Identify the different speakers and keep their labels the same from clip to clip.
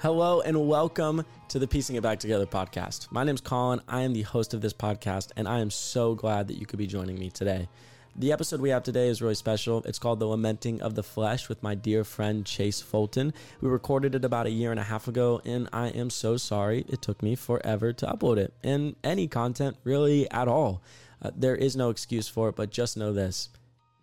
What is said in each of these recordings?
Speaker 1: Hello and welcome to the Piecing It Back Together podcast. My name is Collin. I am the host of this podcast, and I am so glad that you could be joining me today. The episode we have today is really special. It's called The Lamenting of the Flesh with my dear friend Chase Foltyn. We recorded it about a year and a half ago, and I am so sorry it took me forever to upload it and any content really at all. Uh, there is no excuse for it, but just know this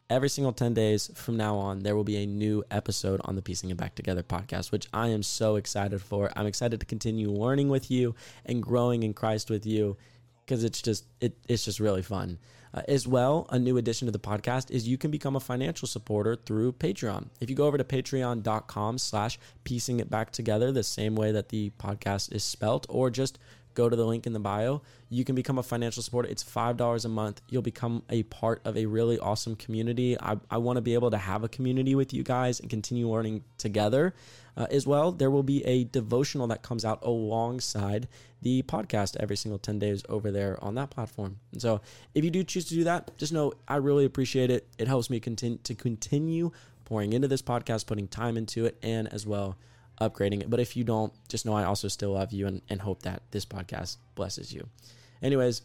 Speaker 1: every single 10 days from now on, there will be a new episode on the Piecing It Back Together podcast, which I am so excited for. I'm excited to continue learning with you and growing in Christ with you because it's just it, it's just really fun. Uh, as well, a new addition to the podcast is you can become a financial supporter through Patreon. If you go over to patreon.com slash piecing it back together, the same way that the podcast is spelt, or just go to the link in the bio. You can become a financial supporter. It's $5 a month. You'll become a part of a really awesome community. I, I want to be able to have a community with you guys and continue learning together. Uh, as well, there will be a devotional that comes out alongside the podcast every single 10 days over there on that platform. And so, if you do choose to do that, just know I really appreciate it. It helps me continue to continue pouring into this podcast, putting time into it, and as well upgrading it. But if you don't, just know I also still love you and, and hope that this podcast blesses you. Anyways,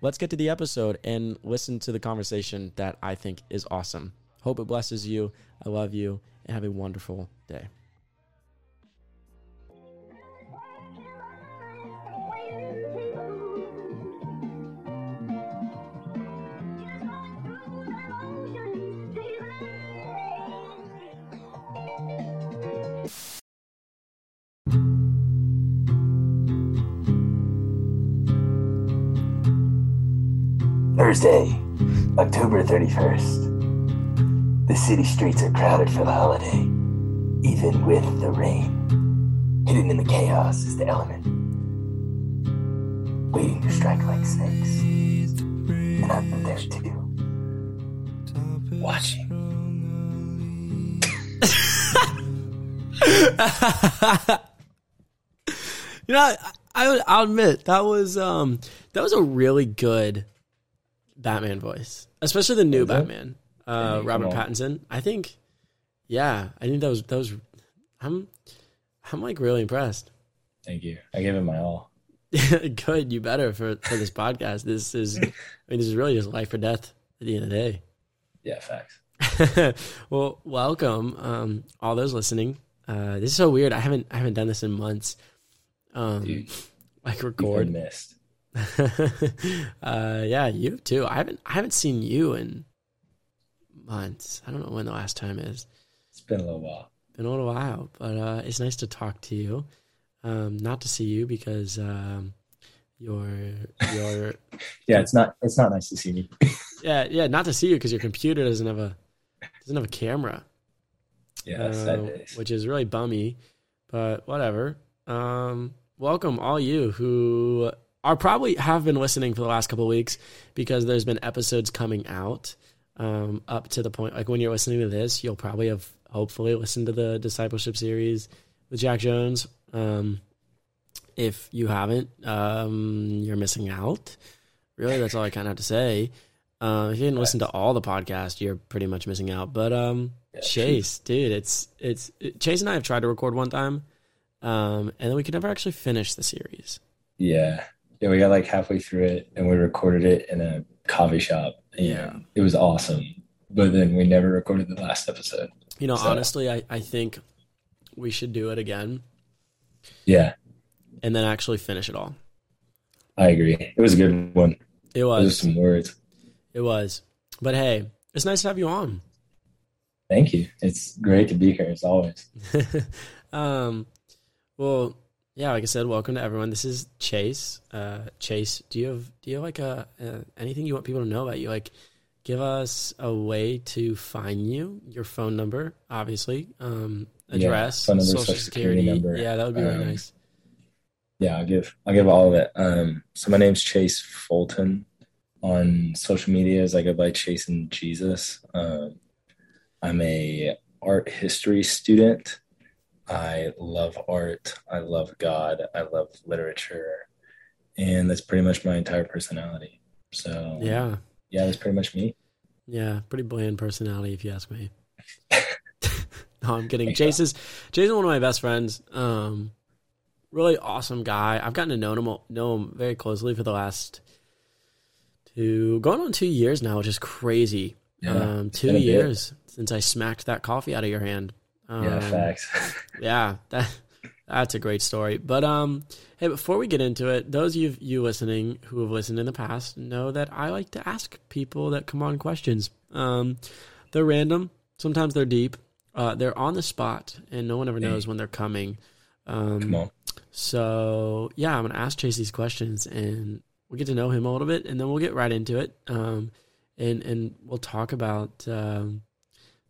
Speaker 1: let's get to the episode and listen to the conversation that I think is awesome. Hope it blesses you. I love you and have a wonderful day.
Speaker 2: Thursday, October 31st. The city streets are crowded for the holiday, even with the rain. Hidden in the chaos is the element, waiting to strike like snakes. And I'm there too, watching.
Speaker 1: You know, I, I I'll admit that was um that was a really good Batman voice, especially the new? Batman, uh, Robert. Pattinson. I think, yeah, I think that was that was. I'm I'm like really impressed.
Speaker 3: Thank you. I gave it my all.
Speaker 1: good, you better for for this podcast. This is, I mean, this is really just life or death at the end of the day.
Speaker 3: Yeah, facts.
Speaker 1: well, welcome, um, all those listening. Uh, this is so weird. I haven't I haven't done this in months. Um,
Speaker 3: Dude,
Speaker 1: like record.
Speaker 3: missed.
Speaker 1: uh, yeah, you too. I haven't I haven't seen you in months. I don't know when the last time is.
Speaker 3: It's been a little while.
Speaker 1: Been a little while, but uh, it's nice to talk to you. Um, not to see you because um, your your
Speaker 3: Yeah, it's not it's not nice to see me.
Speaker 1: yeah yeah not to see you because your computer doesn't have a doesn't have a camera.
Speaker 3: Yeah,
Speaker 1: uh,
Speaker 3: days.
Speaker 1: which is really bummy, but whatever. Um, welcome all you who are probably have been listening for the last couple weeks because there's been episodes coming out um, up to the point like when you're listening to this, you'll probably have hopefully listened to the discipleship series with Jack Jones. Um, if you haven't, um, you're missing out. Really, that's all I kind of have to say. Uh, if you didn't listen to all the podcast, you're pretty much missing out. But um, Chase, dude, it's it's it, Chase and I have tried to record one time, um, and then we could never actually finish the series.
Speaker 3: Yeah. Yeah, we got like halfway through it and we recorded it in a coffee shop.
Speaker 1: Yeah.
Speaker 3: It was awesome. But then we never recorded the last episode.
Speaker 1: You know,
Speaker 3: So-
Speaker 1: honestly, I, I think we should do it again
Speaker 3: Yeah,
Speaker 1: and then actually finish it all.
Speaker 3: I agree. It was a good one.
Speaker 1: It
Speaker 3: Those
Speaker 1: was,
Speaker 3: some words.
Speaker 1: it was. But hey, it's nice to have you on.
Speaker 3: Thank you. It's great to be here as always.
Speaker 1: um, well, yeah, like I said, welcome to everyone. This is Chase. Uh, Chase, do you have do you have like a, uh anything you want people to know about you? Like, give us a way to find you, your phone number, obviously, um, address,
Speaker 3: phone number,
Speaker 1: social,
Speaker 3: social
Speaker 1: security.
Speaker 3: security number,
Speaker 1: Yeah, that would be really
Speaker 3: um,
Speaker 1: nice.
Speaker 3: Yeah, I'll give I'll give all of it. Um, so my name's Chase Foltyn. On social medias, I go by Chase and Jesus. Um, I'm a art history student. I love art. I love God. I love literature, and that's pretty much my entire personality. So
Speaker 1: Yeah,
Speaker 3: yeah, that's pretty much me.
Speaker 1: yeah, pretty bland personality, if you ask me. no, I'm kidding. Chase is one of my best friends. Um, really awesome guy. I've gotten to know him know him very closely for the last two going on two years now, which is crazy.
Speaker 3: Yeah,
Speaker 1: um, two
Speaker 3: bit.
Speaker 1: years since I smacked that coffee out of your hand. Um,
Speaker 3: yeah, facts.
Speaker 1: yeah, that that's a great story. But um, hey, before we get into it, those of you, you listening who have listened in the past know that I like to ask people that come on questions. Um, they're random. Sometimes they're deep. Uh, they're on the spot, and no one ever knows when they're coming. Um,
Speaker 3: Come on.
Speaker 1: so yeah, I'm gonna ask Chase these questions, and we'll get to know him a little bit, and then we'll get right into it. Um, and and we'll talk about um,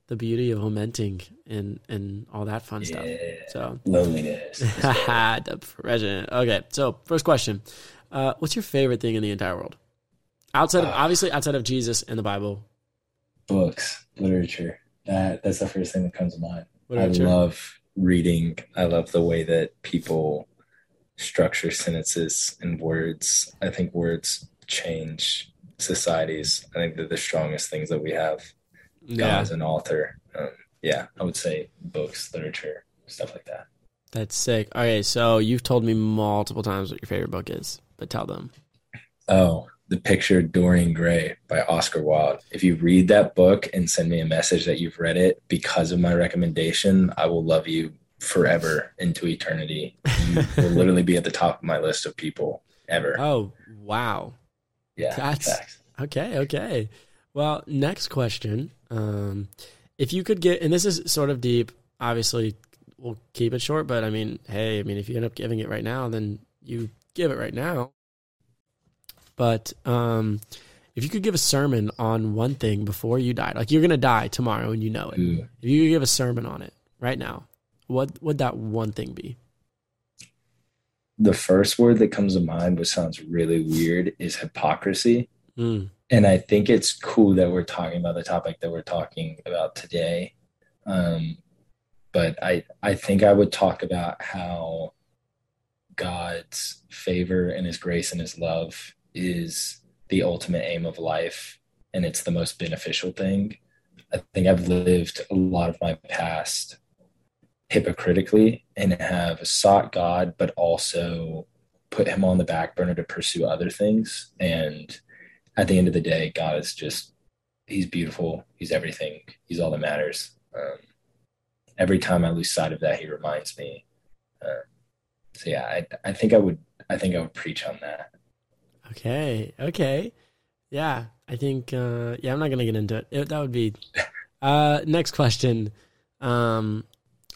Speaker 1: the beauty of lamenting and and all that fun stuff.
Speaker 3: Yeah.
Speaker 1: So
Speaker 3: Loneliness.
Speaker 1: the president. Okay, so first question: uh, What's your favorite thing in the entire world? Outside of
Speaker 3: Uh,
Speaker 1: obviously outside of Jesus and the Bible.
Speaker 3: Books, literature. That that's the first thing that comes to mind.
Speaker 1: Literature.
Speaker 3: I love reading. I love the way that people structure sentences and words. I think words change societies. I think they're the strongest things that we have.
Speaker 1: Yeah,
Speaker 3: as an author. Um, yeah, I would say books, literature, stuff like that.
Speaker 1: that's sick. Okay, so you've told me multiple times what your favorite book is, but tell them.
Speaker 3: Oh, The Picture of Dorian Gray by Oscar Wilde. If you read that book and send me a message that you've read it because of my recommendation, I will love you forever into eternity. You will literally be at the top of my list of people ever.
Speaker 1: Oh wow.
Speaker 3: yeah,
Speaker 1: that's-
Speaker 3: facts.
Speaker 1: Okay, okay. Well, next question. Um, if you could get, and this is sort of deep, obviously we'll keep it short, but I mean, hey, I mean, if you end up giving it right now, then you give it right now. But um, if you could give a sermon on one thing before you died, like you're going to die tomorrow and you know it,
Speaker 3: Ooh.
Speaker 1: if you could give a sermon on it right now, what would that one thing be?
Speaker 3: The first word that comes to mind, which sounds really weird, is hypocrisy.
Speaker 1: Mm,
Speaker 3: and I think it's cool that we're talking about the topic that we're talking about today. Um, but I I think I would talk about how God's favor and His grace and His love is the ultimate aim of life, and it's the most beneficial thing. I think I've lived a lot of my past hypocritically and have sought God, but also put Him on the back burner to pursue other things and at the end of the day, God is just, He's beautiful. He's everything. He's all that matters. Um, every time I lose sight of that, He reminds me. Uh, so yeah, I, I think I would, I think I would preach on that.
Speaker 1: Okay. Okay. Yeah. I think. Uh, yeah. I'm not gonna get into it. it that would be. Uh, next question. Um,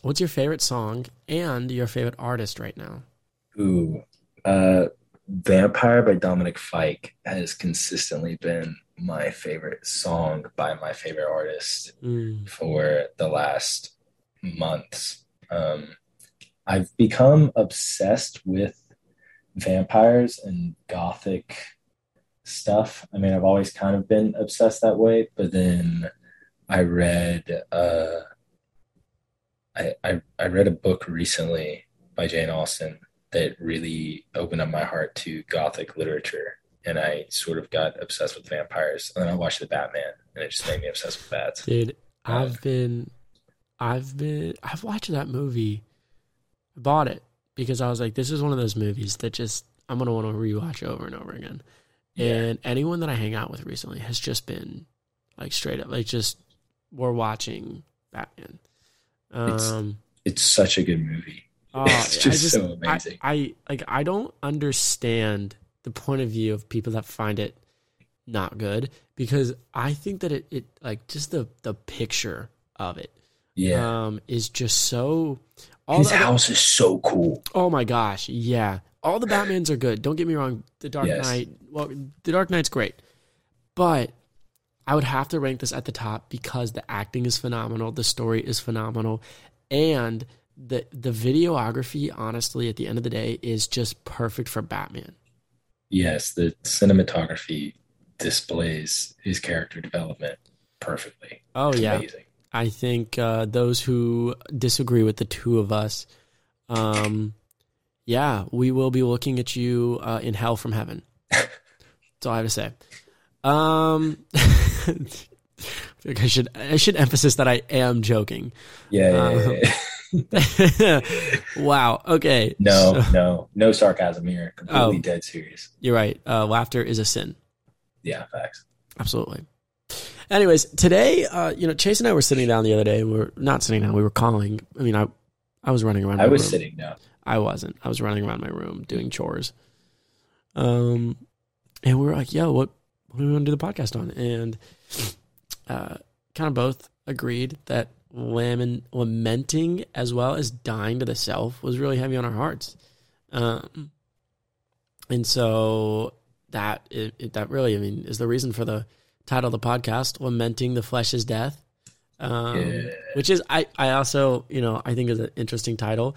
Speaker 1: what's your favorite song and your favorite artist right now?
Speaker 3: Ooh, uh, Vampire by Dominic Fike has consistently been my favorite song by my favorite artist.
Speaker 1: Mm,
Speaker 3: for the last months. Um, I've become obsessed with vampires and gothic stuff. I mean, I've always kind of been obsessed that way, but then I read uh, I, I I read a book recently by Jane Austen that really opened up my heart to gothic literature. And I sort of got obsessed with vampires. And then I watched the Batman and it just made me obsessed with bats.
Speaker 1: dude,
Speaker 3: Uh,
Speaker 1: I've been, I've been, I've watched that movie. I bought it because I was like, this is one of those movies that just I'm gonna want to rewatch over and over again.
Speaker 3: Yeah.
Speaker 1: And anyone that I hang out with recently has just been like straight up, like just we're watching Batman.
Speaker 3: It's-
Speaker 1: Um,
Speaker 3: It's such a good movie.
Speaker 1: Oh,
Speaker 3: it's
Speaker 1: I
Speaker 3: just so amazing.
Speaker 1: I, I like I don't understand the point of view of people that find it not good because I think that it, it like just the the picture of it
Speaker 3: Yeah.
Speaker 1: um is just so all
Speaker 3: His
Speaker 1: the
Speaker 3: house is so cool.
Speaker 1: Oh my gosh, yeah. All the Batmans are good. Don't get me wrong. The Dark
Speaker 3: Yes.
Speaker 1: Knight, well, The Dark Knight's great. But I would have to rank this at the top because the acting is phenomenal, the story is phenomenal, and the the videography honestly at the end of the day is just perfect for Batman.
Speaker 3: Yes, the cinematography displays his character development perfectly.
Speaker 1: Oh
Speaker 3: It's
Speaker 1: yeah.
Speaker 3: amazing.
Speaker 1: I think uh, those who disagree with the two of us, um, yeah, we will be looking at you uh, in hell from heaven. That's all I have to say. Um, I feel like I should I should emphasize that I am joking.
Speaker 3: Yeah, yeah,
Speaker 1: Um,
Speaker 3: yeah, yeah.
Speaker 1: wow. Okay.
Speaker 3: No,
Speaker 1: So-
Speaker 3: no, no sarcasm here. Completely
Speaker 1: Oh.
Speaker 3: dead serious.
Speaker 1: you're right. Uh, laughter is a sin.
Speaker 3: Yeah, facts.
Speaker 1: Absolutely. Anyways, today, uh, you know, Chase and I were sitting down the other day. We are not sitting down. We were calling. I mean, I, I was running around. My
Speaker 3: I was
Speaker 1: room.
Speaker 3: sitting down.
Speaker 1: I wasn't. I was running around my room doing chores. Um, and we were like, "Yo, what what do we want to do the podcast on?" And uh, kind of both agreed that lament, lamenting as well as dying to the self was really heavy on our hearts. Um, and so that it, it, that really, I mean, is the reason for the title of the podcast, "Lamenting the Flesh's Death." Um,
Speaker 3: Yeah.
Speaker 1: which is I, I also you know I think is an interesting title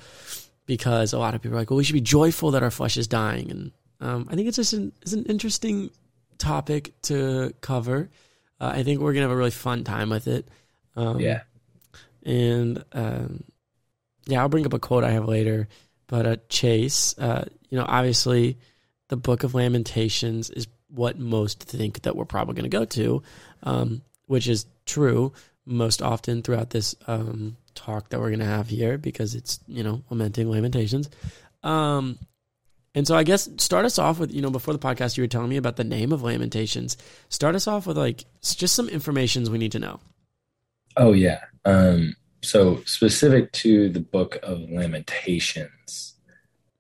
Speaker 1: because a lot of people are like well we should be joyful that our flesh is dying and um, I think it's just an, it's an interesting topic to cover uh, I think we're gonna have a really fun time with it um,
Speaker 3: Yeah.
Speaker 1: And um, yeah I'll bring up a quote I have later but uh, Chase uh, you know obviously the book of Lamentations is what most think that we're probably going to go to um, which is true most often throughout this um, talk that we're going to have here because it's you know lamenting lamentations. Um, and so i guess start us off with you know before the podcast you were telling me about the name of lamentations. Start us off with like just some informations we need to know
Speaker 3: Oh yeah. Um, so specific to the book of Lamentations,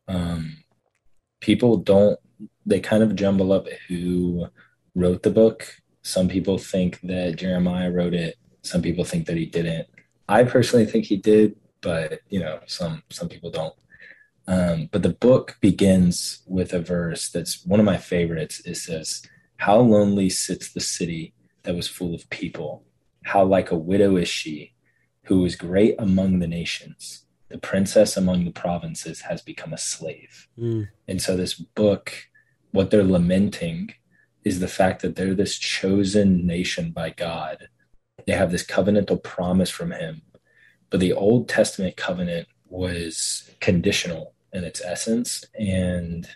Speaker 3: um, people don't they kind of jumble up who wrote the book. Some people think that Jeremiah wrote it. Some people think that he didn't. I personally think he did, but you know, some some people don't. Um, but the book begins with a verse that's one of my favorites. It says, "How lonely sits the city that was full of people." How like a widow is she, who is great among the nations. The princess among the provinces has become a slave.
Speaker 1: Mm,
Speaker 3: And so, this book, what they're lamenting is the fact that they're this chosen nation by God. They have this covenantal promise from Him. But the Old Testament covenant was conditional in its essence. And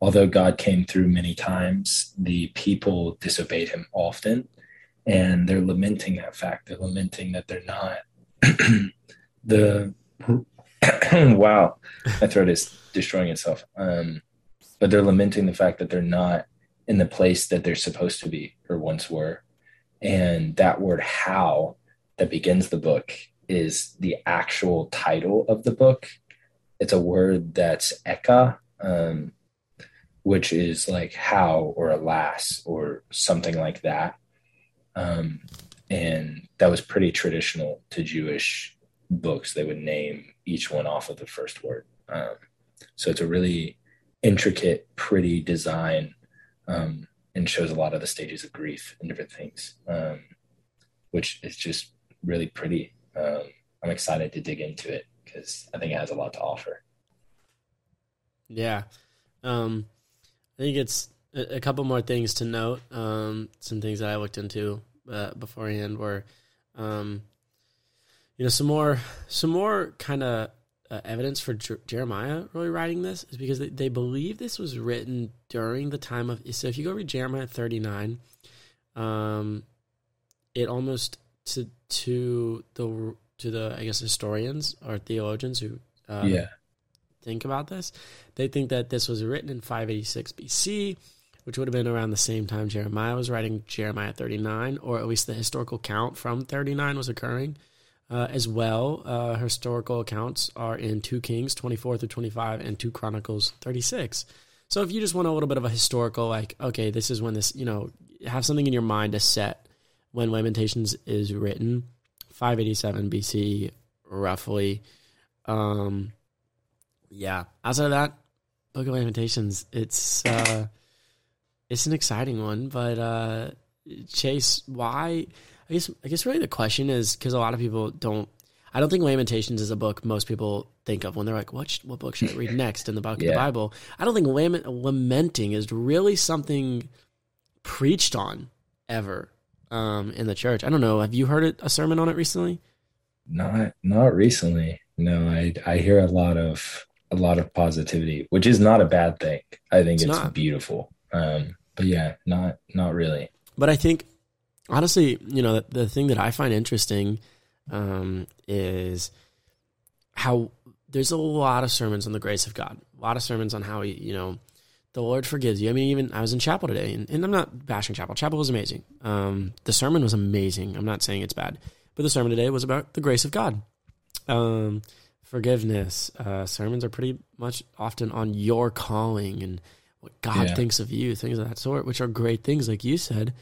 Speaker 3: although God came through many times, the people disobeyed Him often and they're lamenting that fact. They're lamenting that they're not the wow, my throat is destroying itself. Um, but they're lamenting the fact that they're not in the place that they're supposed to be or once were. And that word "how" that begins the book is the actual title of the book. It's a word that's eka, um, which is like how or alas or something like that um, and that was pretty traditional to Jewish books. They would name each one off of the first word. Um, so it's a really intricate, pretty design, um, and shows a lot of the stages of grief and different things, um, which is just really pretty. Um, I'm excited to dig into it because I think it has a lot to offer.
Speaker 1: yeah um, I think it's a, a couple more things to note um, some things that I looked into uh, beforehand were um, you know some more some more kind of uh, evidence for Jer- Jeremiah really writing this is because they, they believe this was written during the time of so if you go read Jeremiah 39 um it almost to to the to the I guess historians or theologians who uh,
Speaker 3: yeah.
Speaker 1: think about this they think that this was written in 586 BC which would have been around the same time Jeremiah was writing Jeremiah 39 or at least the historical count from 39 was occurring uh, as well, uh, historical accounts are in 2 Kings 24 through 25 and 2 Chronicles 36. So if you just want a little bit of a historical, like, okay, this is when this, you know, have something in your mind to set when Lamentations is written, 587 BC, roughly. Um, yeah. Outside of that, Book of Lamentations, it's uh, it's an exciting one, but uh, Chase, why? I guess I guess really the question is because a lot of people don't. I don't think Lamentations is a book most people think of when they're like, "What sh- what book should I read next in the book of the Bible?" I don't think lament, lamenting is really something preached on ever um, in the church. I don't know. Have you heard it, a sermon on it recently?
Speaker 3: Not not recently. No, I I hear a lot of a lot of positivity, which is not a bad thing. I think
Speaker 1: It's
Speaker 3: it's, beautiful. Um, but yeah, not not really.
Speaker 1: But I think, honestly, you know, the, the thing that I find interesting um, is how there's a lot of sermons on the grace of God, a lot of sermons on how he, you know, the Lord forgives you. I mean, even I was in chapel today, and, and I'm not bashing chapel. Chapel was amazing. Um, the sermon was amazing. I'm not saying it's bad, but the sermon today was about the grace of God, um, forgiveness. Uh, sermons are pretty much often on your calling and what God
Speaker 3: Yeah.
Speaker 1: thinks of you, things of that sort, which are great things, like you said.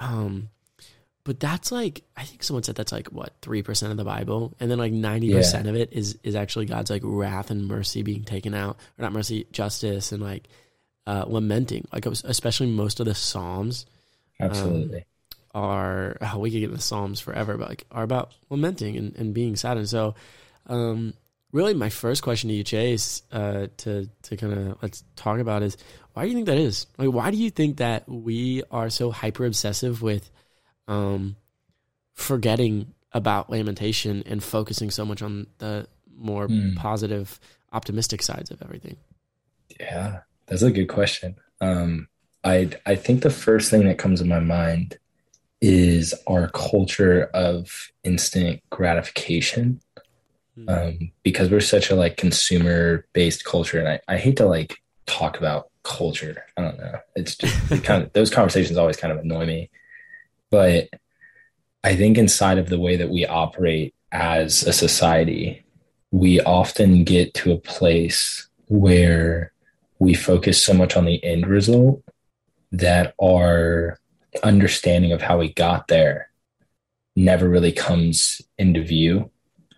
Speaker 1: Um, but that's like I think someone said that's like what three percent of the Bible, and then like ninety percent of it is is actually God's like wrath and mercy being taken out, or not mercy, justice, and like uh, lamenting. Like especially most of the Psalms
Speaker 3: Absolutely.
Speaker 1: are oh, we could get into Psalms forever, but like are about lamenting and, and being sad. And so, um, really, my first question to you, Chase, uh, to to kind of let's talk about is why do you think that is? Like, why do you think that we are so hyper obsessive with, um, forgetting about lamentation and focusing so much on the more
Speaker 3: Hmm.
Speaker 1: positive, optimistic sides of everything?
Speaker 3: Yeah, that's a good question. Um, I I think the first thing that comes to my mind is our culture of instant gratification.
Speaker 1: Hmm.
Speaker 3: Um, because we're such a like consumer based culture, and I, I hate to like talk about culture. I don't know. It's just it kind of those conversations always kind of annoy me. But I think inside of the way that we operate as a society, we often get to a place where we focus so much on the end result that our understanding of how we got there never really comes into view.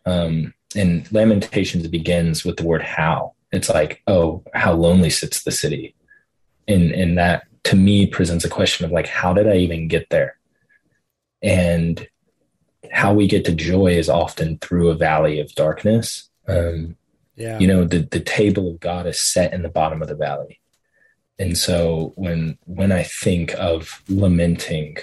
Speaker 3: Um, and Lamentations begins with the word how. It's like, oh, how lonely sits the city. And, and that to me presents a question of like, how did I even get there? And how we get to joy is often through a valley of darkness. Um,
Speaker 1: Yeah.
Speaker 3: you know the the table of god is set in the bottom of the valley and so when when i think of lamenting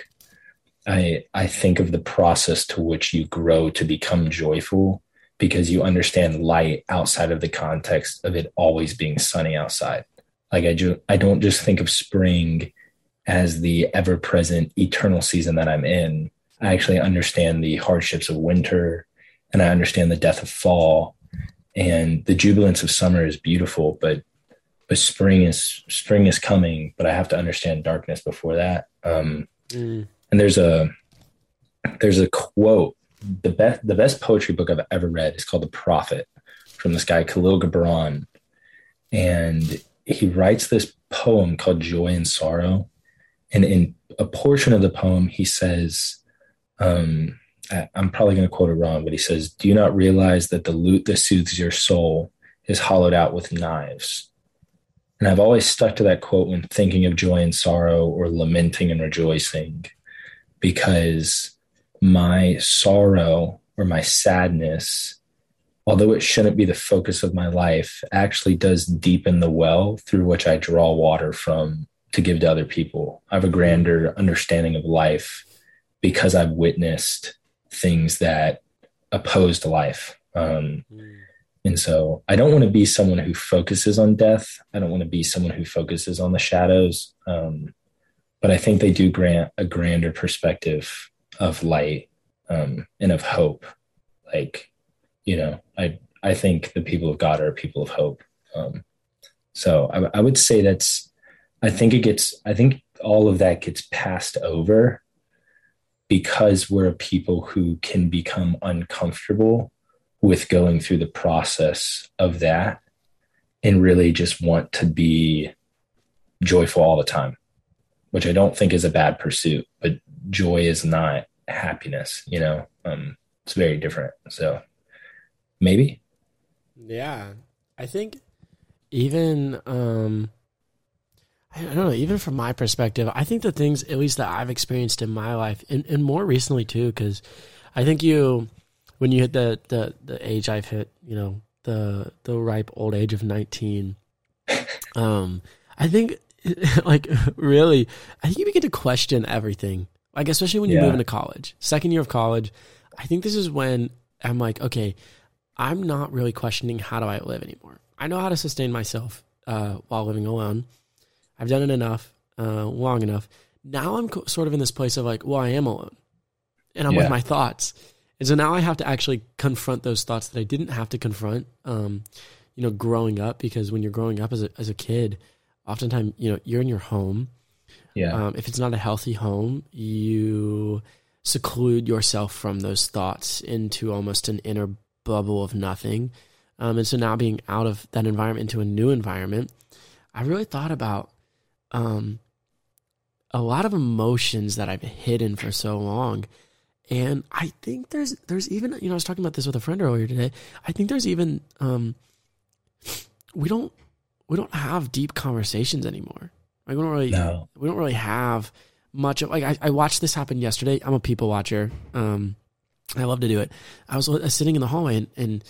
Speaker 3: i i think of the process to which you grow to become joyful because you understand light outside of the context of it always being sunny outside. Like i ju- i don't just think of spring as the ever present eternal season that i'm in. I actually understand the hardships of winter and i understand the death of fall and the jubilance of summer is beautiful but but spring is spring is coming but i have to understand darkness before that. Um
Speaker 1: Mm.
Speaker 3: and there's a there's a quote the best the best poetry book i've ever read is called the prophet from this guy kahlil gibran and he writes this poem called joy and sorrow and in a portion of the poem he says um I- I'm probably going to quote it wrong, but he says, Do you not realize that the lute that soothes your soul is hollowed out with knives? And I've always stuck to that quote when thinking of joy and sorrow or lamenting and rejoicing, because my sorrow or my sadness, although it shouldn't be the focus of my life, actually does deepen the well through which I draw water from to give to other people. I have a grander understanding of life because I've witnessed things that opposed life. Um,
Speaker 1: Mm.
Speaker 3: and so I don't want to be someone who focuses on death. I don't want to be someone who focuses on the shadows. Um, but I think they do grant a grander perspective of light um, and of hope. Like, you know, I I think the people of God are people of hope. Um, so I, I would say that's. I think it gets. I think all of that gets passed over because we're a people who can become uncomfortable with going through the process of that and really just want to be joyful all the time, which I don't think is a bad pursuit, but joy is not happiness, you know? Um, it's very different. So maybe.
Speaker 1: Yeah. I think even um I don't know, even from my perspective, I think the things at least that I've experienced in my life and, and more recently too, because I think you when you hit the, the the age I've hit, you know, the the ripe old age of nineteen, um, I think like really I think you begin to question everything. Like especially when you
Speaker 3: Yeah.
Speaker 1: move into college. Second year of college, I think this is when I'm like, okay, I'm not really questioning how do I live anymore. I know how to sustain myself uh, while living alone. I've done it enough, uh, long enough. Now I'm co- sort of in this place of like, well, I am alone, and I'm with my thoughts, and so now I have to actually confront those thoughts that I didn't have to confront. Um, you know, growing up because when you're growing up as a as a kid, oftentimes you know you're in your home.
Speaker 3: Yeah.
Speaker 1: Um, if it's not a healthy home, you seclude yourself from those thoughts into almost an inner bubble of nothing. Um, and so now being out of that environment into a new environment, I really thought about um, a lot of emotions that I've hidden for so long. And I think there's there's even you know I was talking about this with a friend earlier today. I think there's even um, we don't we don't have deep conversations anymore. Like we don't really
Speaker 3: No.
Speaker 1: we don't really have much of like I, I watched this happen yesterday. I'm a people watcher. Um, I love to do it. I was uh, sitting in the hallway and, and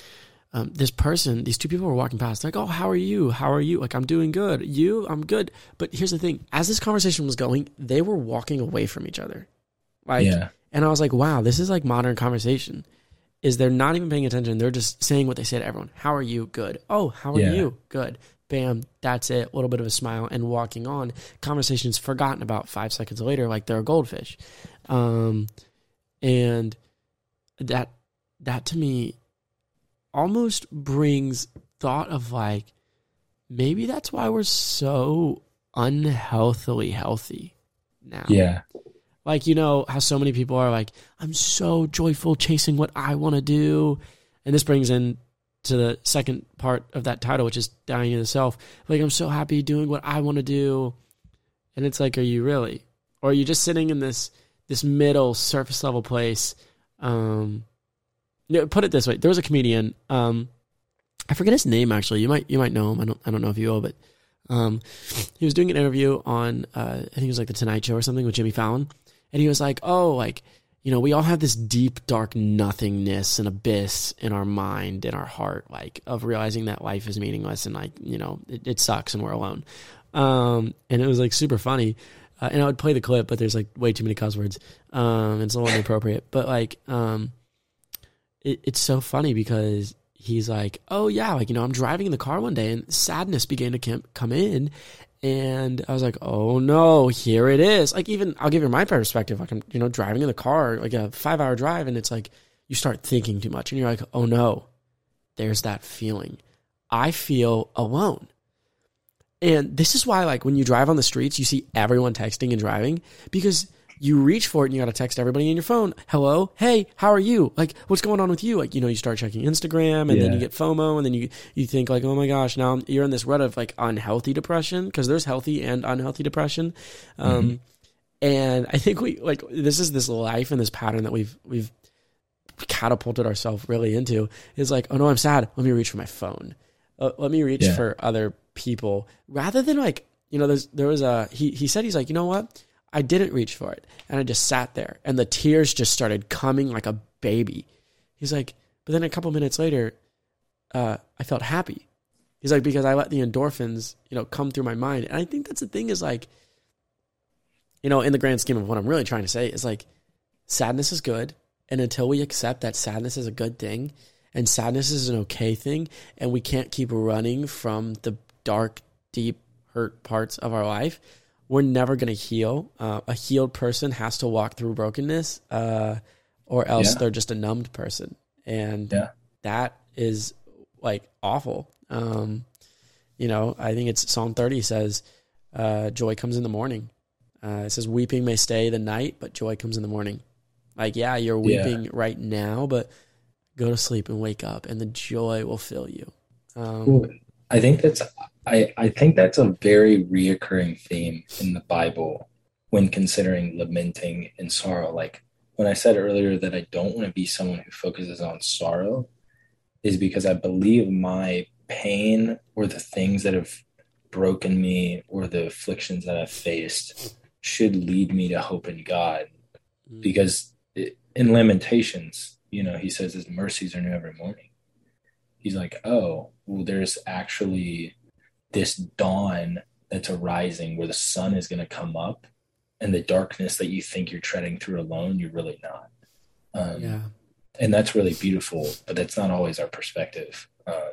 Speaker 1: um, this person, these two people were walking past, like, "Oh, how are you? How are you? Like, I'm doing good. You? I'm good." But here's the thing: as this conversation was going, they were walking away from each other, like,
Speaker 3: yeah.
Speaker 1: and I was like, "Wow, this is like modern conversation." Is they're not even paying attention? They're just saying what they say to everyone. How are you? Good. Oh, how are
Speaker 3: Yeah.
Speaker 1: you? Good. Bam. That's it. A little bit of a smile and walking on. Conversation's forgotten about five seconds later, like they're a goldfish. Um, and that that to me almost brings thought of like maybe that's why we're so unhealthily healthy now.
Speaker 3: Yeah.
Speaker 1: Like, you know, how so many people are like, I'm so joyful chasing what I want to do. And this brings in to the second part of that title, which is dying to self. Like, I'm so happy doing what I want to do. And it's like, are you really? Or are you just sitting in this this middle surface level place? Um no, put it this way. There was a comedian, um, I forget his name actually. You might you might know him. I don't I don't know if you will, but um he was doing an interview on uh I think it was like the Tonight Show or something with Jimmy Fallon and he was like, "Oh, like you know, we all have this deep, dark nothingness and abyss in our mind, in our heart, like of realizing that life is meaningless and like you know it, it sucks and we're alone." Um, and it was like super funny. Uh, and I would play the clip, but there's like way too many cuss words. Um, it's a little inappropriate, but like, um, it, it's so funny because he's like, "Oh yeah, like you know, I'm driving in the car one day and sadness began to come in." And I was like, "Oh no, here it is!" Like, even I'll give you my perspective. Like, I'm, you know, driving in the car, like a five hour drive, and it's like you start thinking too much, and you're like, "Oh no, there's that feeling. I feel alone." And this is why, like, when you drive on the streets, you see everyone texting and driving because you reach for it and you got to text everybody in your phone. Hello, hey, how are you? Like, what's going on with you? Like, you know, you start checking Instagram and then you get FOMO and then you you think like, oh my gosh, now I'm, you're in this rut of like unhealthy depression because there's healthy and unhealthy depression. Um, and I think we like this is this life and this pattern that we've we've catapulted ourselves really into is like, oh no, I'm sad. Let me reach for my phone. Uh, let me reach
Speaker 3: Yeah.
Speaker 1: for other people rather than like you know. There's there was a he he said he's like you know what I didn't reach for it and I just sat there and the tears just started coming like a baby. He's like, but then a couple minutes later, uh, I felt happy. He's like because I let the endorphins you know come through my mind and I think that's the thing is like you know in the grand scheme of what I'm really trying to say is like sadness is good and until we accept that sadness is a good thing and sadness is an okay thing and we can't keep running from the dark deep hurt parts of our life we're never going to heal uh, a healed person has to walk through brokenness uh, or else
Speaker 3: Yeah.
Speaker 1: they're just a numbed person and
Speaker 3: Yeah.
Speaker 1: that is like awful um, you know i think it's psalm 30 says uh, joy comes in the morning uh, it says weeping may stay the night but joy comes in the morning like yeah you're
Speaker 3: Yeah.
Speaker 1: weeping right now but go to sleep and wake up and the joy will fill you um,
Speaker 3: I think that's I, I think that's a very reoccurring theme in the Bible when considering lamenting and sorrow. Like when I said earlier that I don't want to be someone who focuses on sorrow, is because I believe my pain or the things that have broken me or the afflictions that I've faced should lead me to hope in God.
Speaker 1: mm,
Speaker 3: Because it, in Lamentations, you know, he says his mercies are new every morning. He's like, oh, well, there's actually this dawn that's arising where the sun is going to come up and the darkness that you think you're treading through alone, you're really not. Um,
Speaker 1: yeah
Speaker 3: And that's really beautiful, but that's not always our perspective. Um,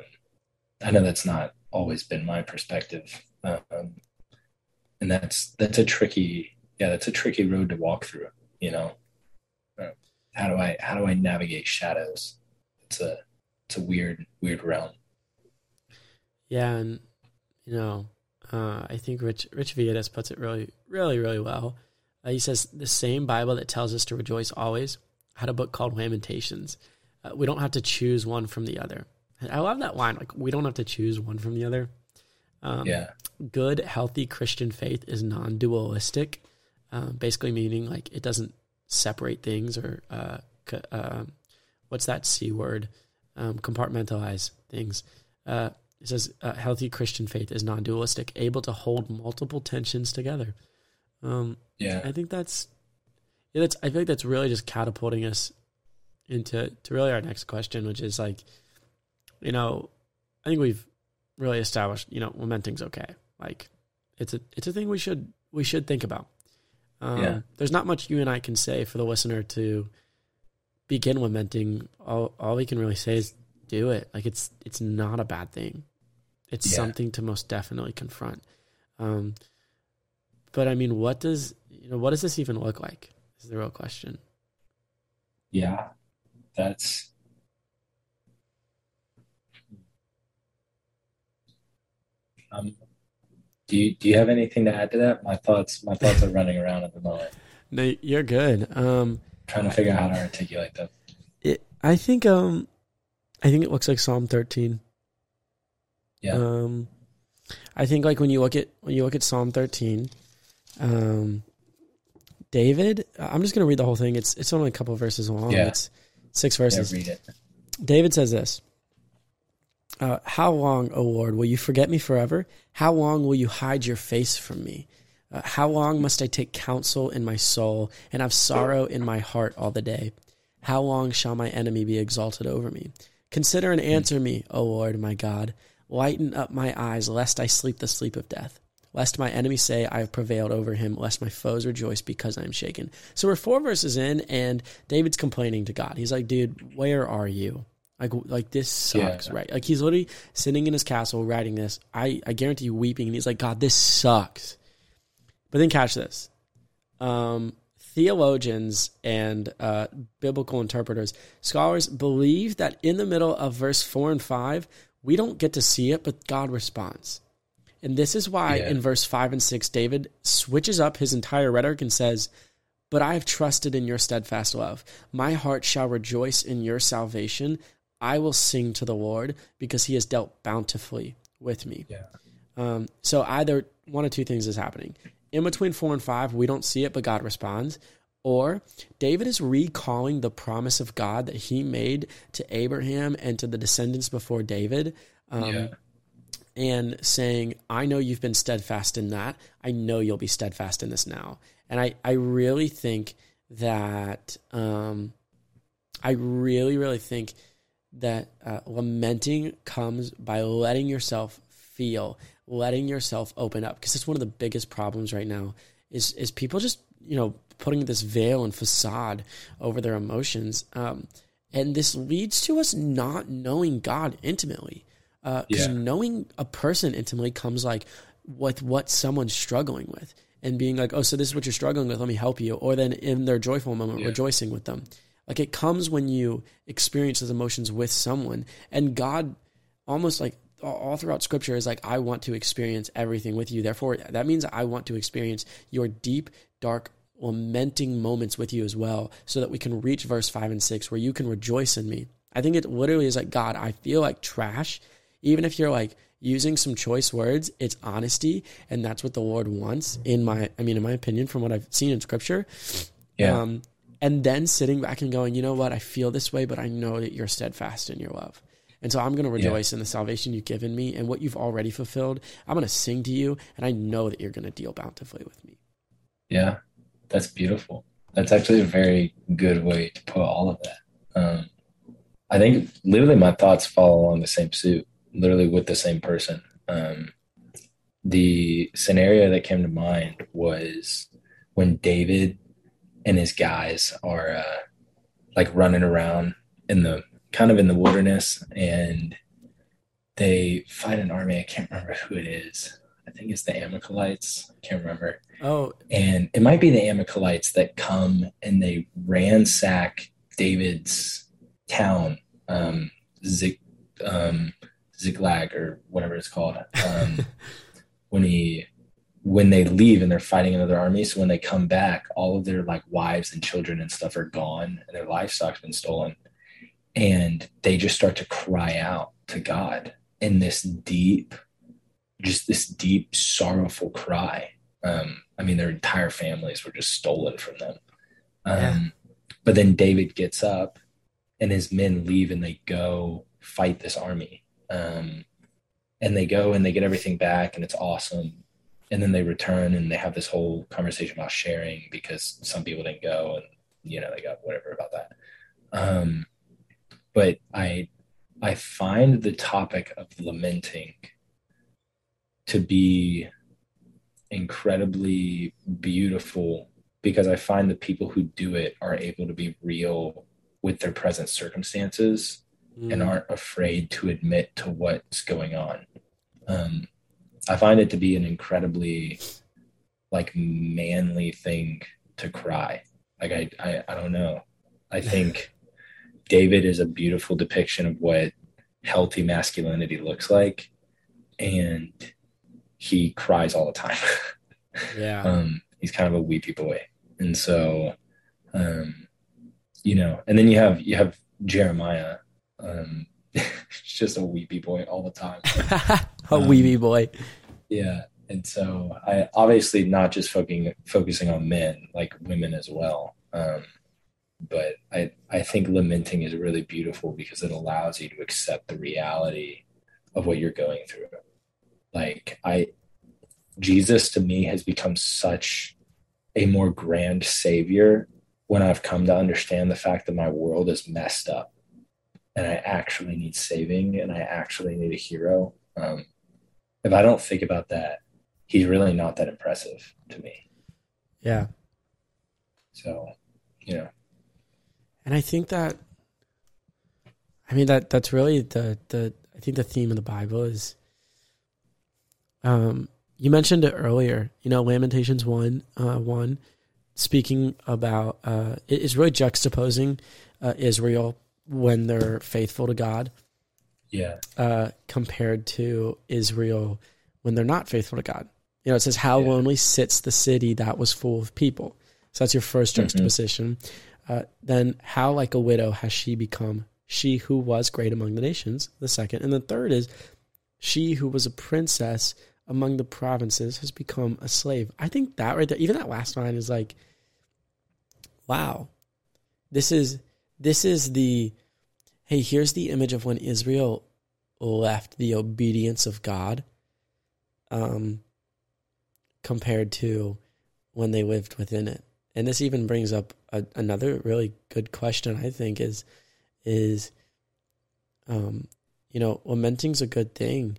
Speaker 3: I know that's not always been my perspective. Um, and that's, that's a tricky, yeah, that's a tricky road to walk through, you know? how do I how do I navigate shadows? It's a it's a weird weird realm.
Speaker 1: Yeah, and you know, uh, I think Rich Rich Villodas puts it really, really, really well. Uh, he says the same Bible that tells us to rejoice always had a book called Lamentations. Uh, we don't have to choose one from the other. I love that line. Like we don't have to choose one from the other. Um,
Speaker 3: Yeah.
Speaker 1: good, healthy Christian faith is non-dualistic, um, basically meaning like it doesn't separate things or uh, c- uh, what's that c word? Um, compartmentalize things. Uh, it says uh, healthy Christian faith is non-dualistic, able to hold multiple tensions together. Um,
Speaker 3: Yeah.
Speaker 1: I think that's yeah, that's I feel like that's really just catapulting us into to really our next question, which is like, you know, I think we've really established, you know, lamenting's okay. Like it's a it's a thing we should we should think about. Um,
Speaker 3: Yeah.
Speaker 1: there's not much you and I can say for the listener to begin lamenting. All all we can really say is do it. Like it's it's not a bad thing. It's
Speaker 3: Yeah.
Speaker 1: something to most definitely confront. Um, but I mean, what does you know? What does this even look like? Is the real question.
Speaker 3: Yeah. That's um do you do you have anything to add to that? My thoughts my thoughts are running around at the moment.
Speaker 1: No, you're good. Um,
Speaker 3: trying to figure out how to articulate them.
Speaker 1: it, I think um, I think it looks like Psalm 13.
Speaker 3: Yeah.
Speaker 1: Um, I think like when you look at when you look at Psalm 13, um, David. I'm just gonna read the whole thing. It's it's only a couple verses long.
Speaker 3: Yeah.
Speaker 1: It's six
Speaker 3: Yeah,
Speaker 1: verses.
Speaker 3: read it.
Speaker 1: David says this uh, How long, O Lord, will you forget me forever? How long will you hide your face from me? Uh, how long must I take counsel in my soul and have sorrow in my heart all the day? How long shall my enemy be exalted over me? Consider and answer me, O Lord, my God. Lighten up my eyes, lest I sleep the sleep of death. Lest my enemies say, I have prevailed over him, lest my foes rejoice because I am shaken. So we're four verses in, and David's complaining to God. He's like, dude, where are you? Like, like this sucks,
Speaker 3: Yeah.
Speaker 1: right? Like he's literally sitting in his castle writing this. I, I guarantee you weeping, and he's like, God, this sucks. But then catch this. Um, theologians and uh, biblical interpreters, scholars believe that in the middle of verse four and five, we don't get to see it, but God responds. And this is why
Speaker 3: Yeah.
Speaker 1: in verse five and six, David switches up his entire rhetoric and says, But I have trusted in your steadfast love. My heart shall rejoice in your salvation. I will sing to the Lord because he has dealt bountifully with me.
Speaker 3: Yeah.
Speaker 1: Um, so either one of two things is happening. In between four and five, we don't see it, but God responds. Or David is recalling the promise of God that he made to Abraham and to the descendants before David. Um,
Speaker 3: yeah.
Speaker 1: and saying, I know you've been steadfast in that. I know you'll be steadfast in this now. And I, I really think that, um, I really, really think that uh, lamenting comes by letting yourself feel, letting yourself open up. Because it's one of the biggest problems right now is, is people just, you know, putting this veil and facade over their emotions. Um, and this leads to us not knowing God intimately because
Speaker 3: Yeah.
Speaker 1: knowing a person intimately comes like with what someone's struggling with and being like, oh, so this is what you're struggling with. Let me help you. Or then in their joyful moment,
Speaker 3: Yeah.
Speaker 1: rejoicing with them. Like it comes when you experience those emotions with someone. And God almost like all- throughout scripture is like, I want to experience everything with you. Therefore, that means I want to experience your deep, dark, lamenting moments with you as well, so that we can reach verse five and six where you can rejoice in me. I think it literally is like, God, I feel like trash. Even if you're like using some choice words, it's honesty. And that's what the Lord wants, in my, I mean, in my opinion, from what I've seen in scripture.
Speaker 3: Yeah.
Speaker 1: Um, and then sitting back and going, you know what, I feel this way, but I know that you're steadfast in your love. And so I'm going to rejoice in the salvation you've given me and what you've already fulfilled. I'm going to sing to you, and I know that you're going to deal bountifully with me.
Speaker 3: Yeah, that's beautiful. That's actually a very good way to put all of that. Um, I think literally my thoughts follow along the same suit, literally with the same person. Um, the scenario that came to mind was when David and his guys are uh, like running around in the kind of in the wilderness and they fight an army. I can't remember who it is. I think it's the Amalekites. I can't remember
Speaker 1: Oh,
Speaker 3: and it might be the Amalekites that come and they ransack David's town, um, Zig, um, Ziklag or whatever it's called. Um, when he when they leave and they're fighting another army, so when they come back, all of their like wives and children and stuff are gone, and their livestock's been stolen, and they just start to cry out to God in this deep, just this deep sorrowful cry. Um, I mean, their entire families were just stolen from them. Um, yeah. But then David gets up, and his men leave, and they go fight this army. Um, and they go and they get everything back, and it's awesome and then they return and they have this whole conversation about sharing because some people didn't go and you know they got whatever about that um, but i i find the topic of lamenting to be incredibly beautiful because i find the people who do it are able to be real with their present circumstances mm. and aren't afraid to admit to what's going on um, I find it to be an incredibly like manly thing to cry. Like I, I, I don't know. I think David is a beautiful depiction of what healthy masculinity looks like, and he cries all the time.
Speaker 1: yeah.
Speaker 3: Um, he's kind of a weepy boy, and so, um, you know, and then you have you have Jeremiah, um, just a weepy boy all the time.
Speaker 1: a um, weepy boy.
Speaker 3: Yeah. And so I obviously not just focusing focusing on men, like women as well. Um, but I I think lamenting is really beautiful because it allows you to accept the reality of what you're going through. Like I Jesus to me has become such a more grand savior when I've come to understand the fact that my world is messed up and I actually need saving and I actually need a hero. Um, if I don't think about that, he's really not that impressive to me.
Speaker 1: Yeah.
Speaker 3: So, you know.
Speaker 1: And I think that I mean that that's really the the I think the theme of the Bible is um you mentioned it earlier, you know, Lamentations 1 uh 1 speaking about uh it is really juxtaposing uh, Israel when they're faithful to God.
Speaker 3: Yeah.
Speaker 1: Uh, compared to Israel when they're not faithful to God. You know, it says, How yeah. lonely sits the city that was full of people. So that's your first mm-hmm. juxtaposition. Mm-hmm. Uh, then, how like a widow has she become? She who was great among the nations, the second. And the third is, she who was a princess among the provinces has become a slave. I think that right there, even that last line is like, wow, this is this is the hey, here's the image of when Israel left the obedience of God um, compared to when they lived within it. And this even brings up a, another really good question, I think, is, is, um, you know, lamenting's a good thing,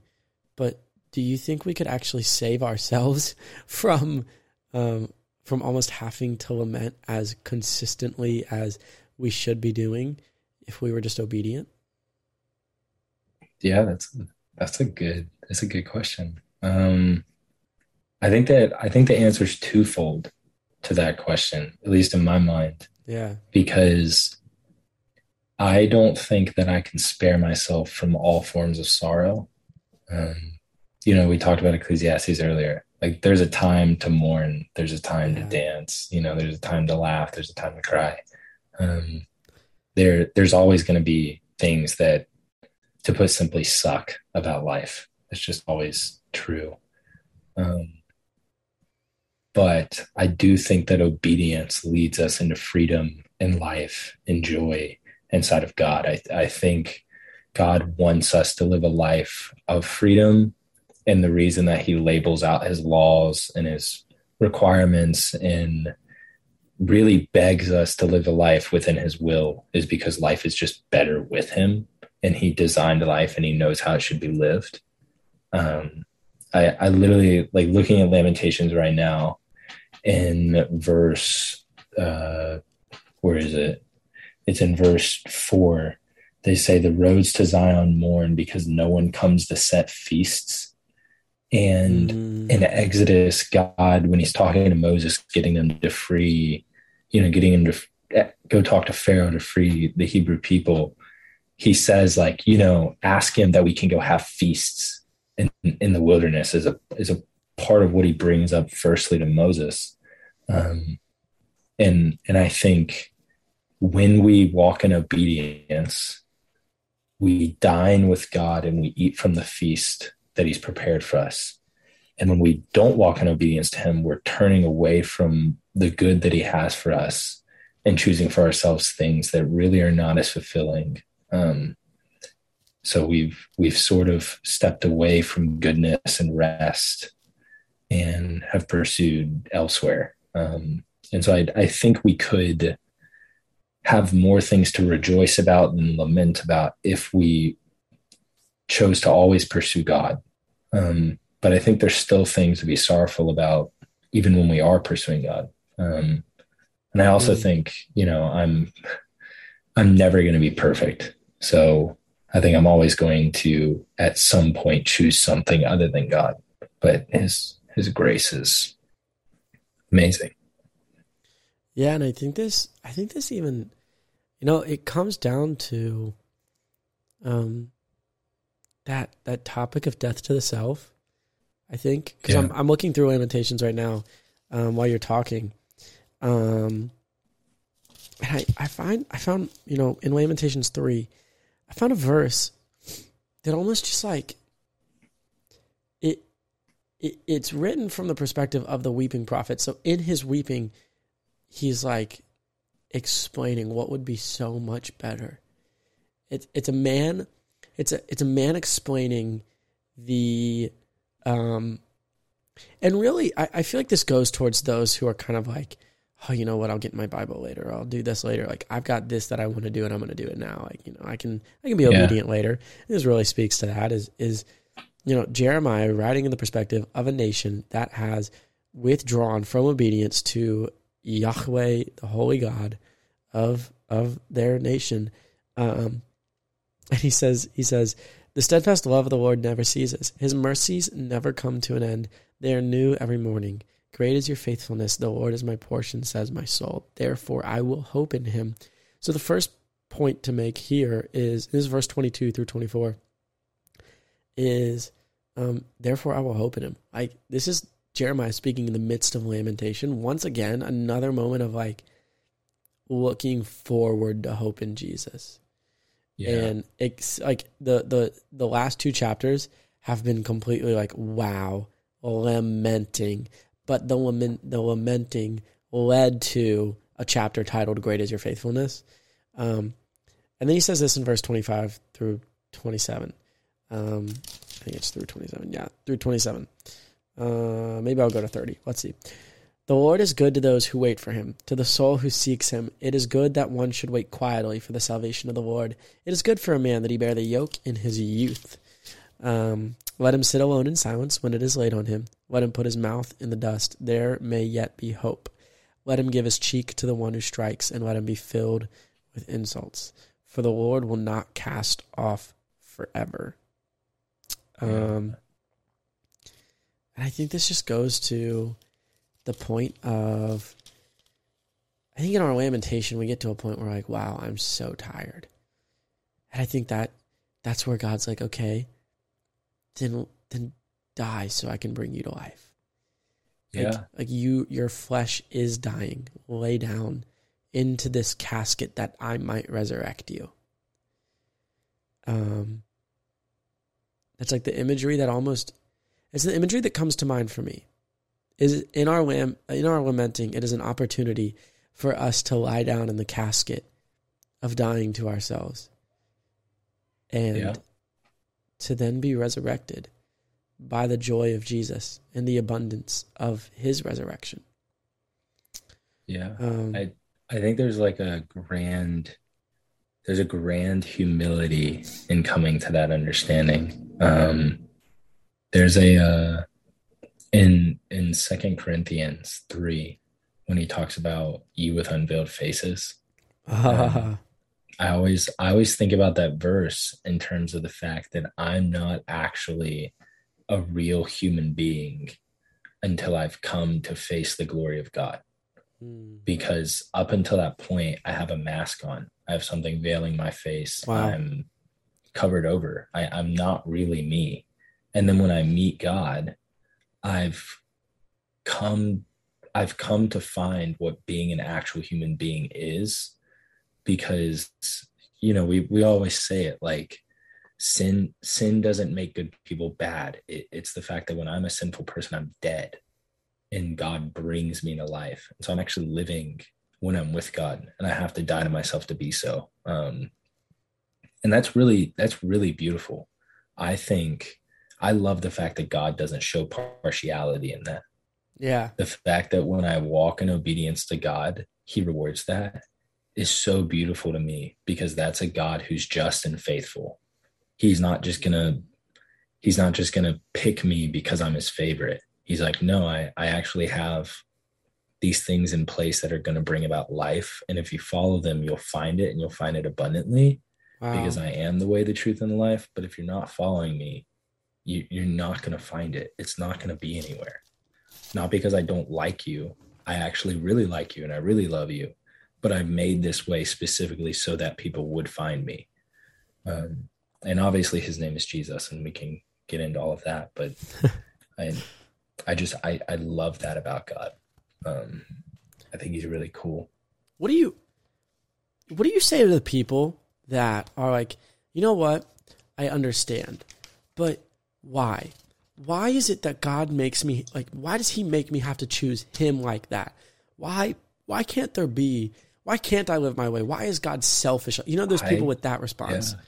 Speaker 1: but do you think we could actually save ourselves from, um, from almost having to lament as consistently as we should be doing if we were just obedient?
Speaker 3: Yeah, that's that's a good that's a good question. Um, I think that I think the answer is twofold to that question, at least in my mind.
Speaker 1: Yeah,
Speaker 3: because I don't think that I can spare myself from all forms of sorrow. Um, you know, we talked about Ecclesiastes earlier. Like, there's a time to mourn, there's a time yeah. to dance. You know, there's a time to laugh, there's a time to cry. Um, there there's always going to be things that to put simply suck about life it's just always true um, but i do think that obedience leads us into freedom and life and joy inside of god I, I think god wants us to live a life of freedom and the reason that he labels out his laws and his requirements and really begs us to live a life within his will is because life is just better with him and he designed life and he knows how it should be lived. Um, I, I literally like looking at Lamentations right now in verse, uh, where is it? It's in verse four. They say the roads to Zion mourn because no one comes to set feasts and mm. in Exodus, God, when he's talking to Moses, getting them to free, you know, getting him to go talk to Pharaoh to free the Hebrew people, he says like, you know, ask him that we can go have feasts in, in the wilderness is a, is a part of what he brings up firstly to Moses. Um, and, and I think when we walk in obedience, we dine with God and we eat from the feast that he's prepared for us. And when we don't walk in obedience to him, we're turning away from the good that he has for us and choosing for ourselves things that really are not as fulfilling. Um, so we've we've sort of stepped away from goodness and rest and have pursued elsewhere. Um, and so I, I think we could have more things to rejoice about and lament about if we chose to always pursue God. Um, but I think there's still things to be sorrowful about, even when we are pursuing God. Um, and I also mm. think, you know, I'm I'm never going to be perfect. So I think I'm always going to, at some point, choose something other than God. But His His grace is amazing.
Speaker 1: Yeah, and I think this, I think this even, you know, it comes down to, um, that that topic of death to the self I think because yeah. I'm I'm looking through Lamentations right now um, while you're talking, um, and I I find I found you know in Lamentations three, I found a verse that almost just like it it's written from the perspective of the weeping prophet. So in his weeping, he's like explaining what would be so much better. It's it's a man, it's a it's a man explaining the um, and really, I, I feel like this goes towards those who are kind of like, oh, you know what? I'll get my Bible later. I'll do this later. Like I've got this that I want to do, and I'm going to do it now. Like you know, I can I can be obedient yeah. later. this really speaks to that. Is is you know Jeremiah writing in the perspective of a nation that has withdrawn from obedience to Yahweh, the Holy God of of their nation. Um, and he says he says the steadfast love of the Lord never ceases. His mercies never come to an end. They are new every morning. Great is your faithfulness. The Lord is my portion, says my soul. Therefore, I will hope in him. So, the first point to make here is this is verse 22 through 24 is um, therefore I will hope in him. Like, this is Jeremiah speaking in the midst of lamentation. Once again, another moment of like looking forward to hope in Jesus. Yeah. And it's like the the the last two chapters have been completely like wow, lamenting. But the lament the lamenting led to a chapter titled "Great is Your Faithfulness," um, and then he says this in verse twenty five through twenty seven. Um, I think it's through twenty seven. Yeah, through twenty seven. Uh, maybe I'll go to thirty. Let's see. The Lord is good to those who wait for him, to the soul who seeks him. It is good that one should wait quietly for the salvation of the Lord. It is good for a man that he bear the yoke in his youth. Um, let him sit alone in silence when it is laid on him. Let him put his mouth in the dust. There may yet be hope. Let him give his cheek to the one who strikes, and let him be filled with insults. For the Lord will not cast off forever. Um, and I think this just goes to the point of I think in our lamentation we get to a point where like, wow, I'm so tired. And I think that that's where God's like, okay, then then die so I can bring you to life.
Speaker 3: Yeah.
Speaker 1: Like, like you your flesh is dying. Lay down into this casket that I might resurrect you. Um that's like the imagery that almost it's the imagery that comes to mind for me is in our lam- in our lamenting, it is an opportunity for us to lie down in the casket of dying to ourselves, and yeah. to then be resurrected by the joy of Jesus and the abundance of His resurrection.
Speaker 3: Yeah, um, I I think there's like a grand there's a grand humility in coming to that understanding. Um, there's a uh, in in second corinthians 3 when he talks about you with unveiled faces. Um, i always i always think about that verse in terms of the fact that i'm not actually a real human being until i've come to face the glory of god
Speaker 1: Mm.
Speaker 3: because up until that point, I have a mask on. I have something veiling my face.
Speaker 1: Wow.
Speaker 3: I'm covered over. I, I'm not really me. And then when I meet God, I've come I've come to find what being an actual human being is because you know we we always say it like sin sin doesn't make good people bad it, it's the fact that when i'm a sinful person i'm dead and god brings me to life And so i'm actually living when i'm with god and i have to die to myself to be so um and that's really that's really beautiful i think i love the fact that god doesn't show partiality in that
Speaker 1: Yeah.
Speaker 3: the fact that when I walk in obedience to God, He rewards that is so beautiful to me because that's a God who's just and faithful. He's not just gonna He's not just gonna pick me because I'm his favorite. He's like, no, I, I actually have these things in place that are gonna bring about life. And if you follow them, you'll find it and you'll find it abundantly
Speaker 1: Wow.
Speaker 3: because I am the way, the truth, and the life. But if you're not following me, you, you're not going to find it. It's not going to be anywhere. Not because I don't like you. I actually really like you and I really love you. But I've made this way specifically so that people would find me. Um, and obviously, his name is Jesus, and we can get into all of that. But I, I just I I love that about God. Um, I think he's really cool.
Speaker 1: What do you what do you say to the people that are like, you know what? I understand. But why? Why is it that God makes me like why does he make me have to choose him like that? Why why can't there be why can't I live my way? Why is God selfish? You know there's
Speaker 3: I-
Speaker 1: people with that response.
Speaker 3: Yeah.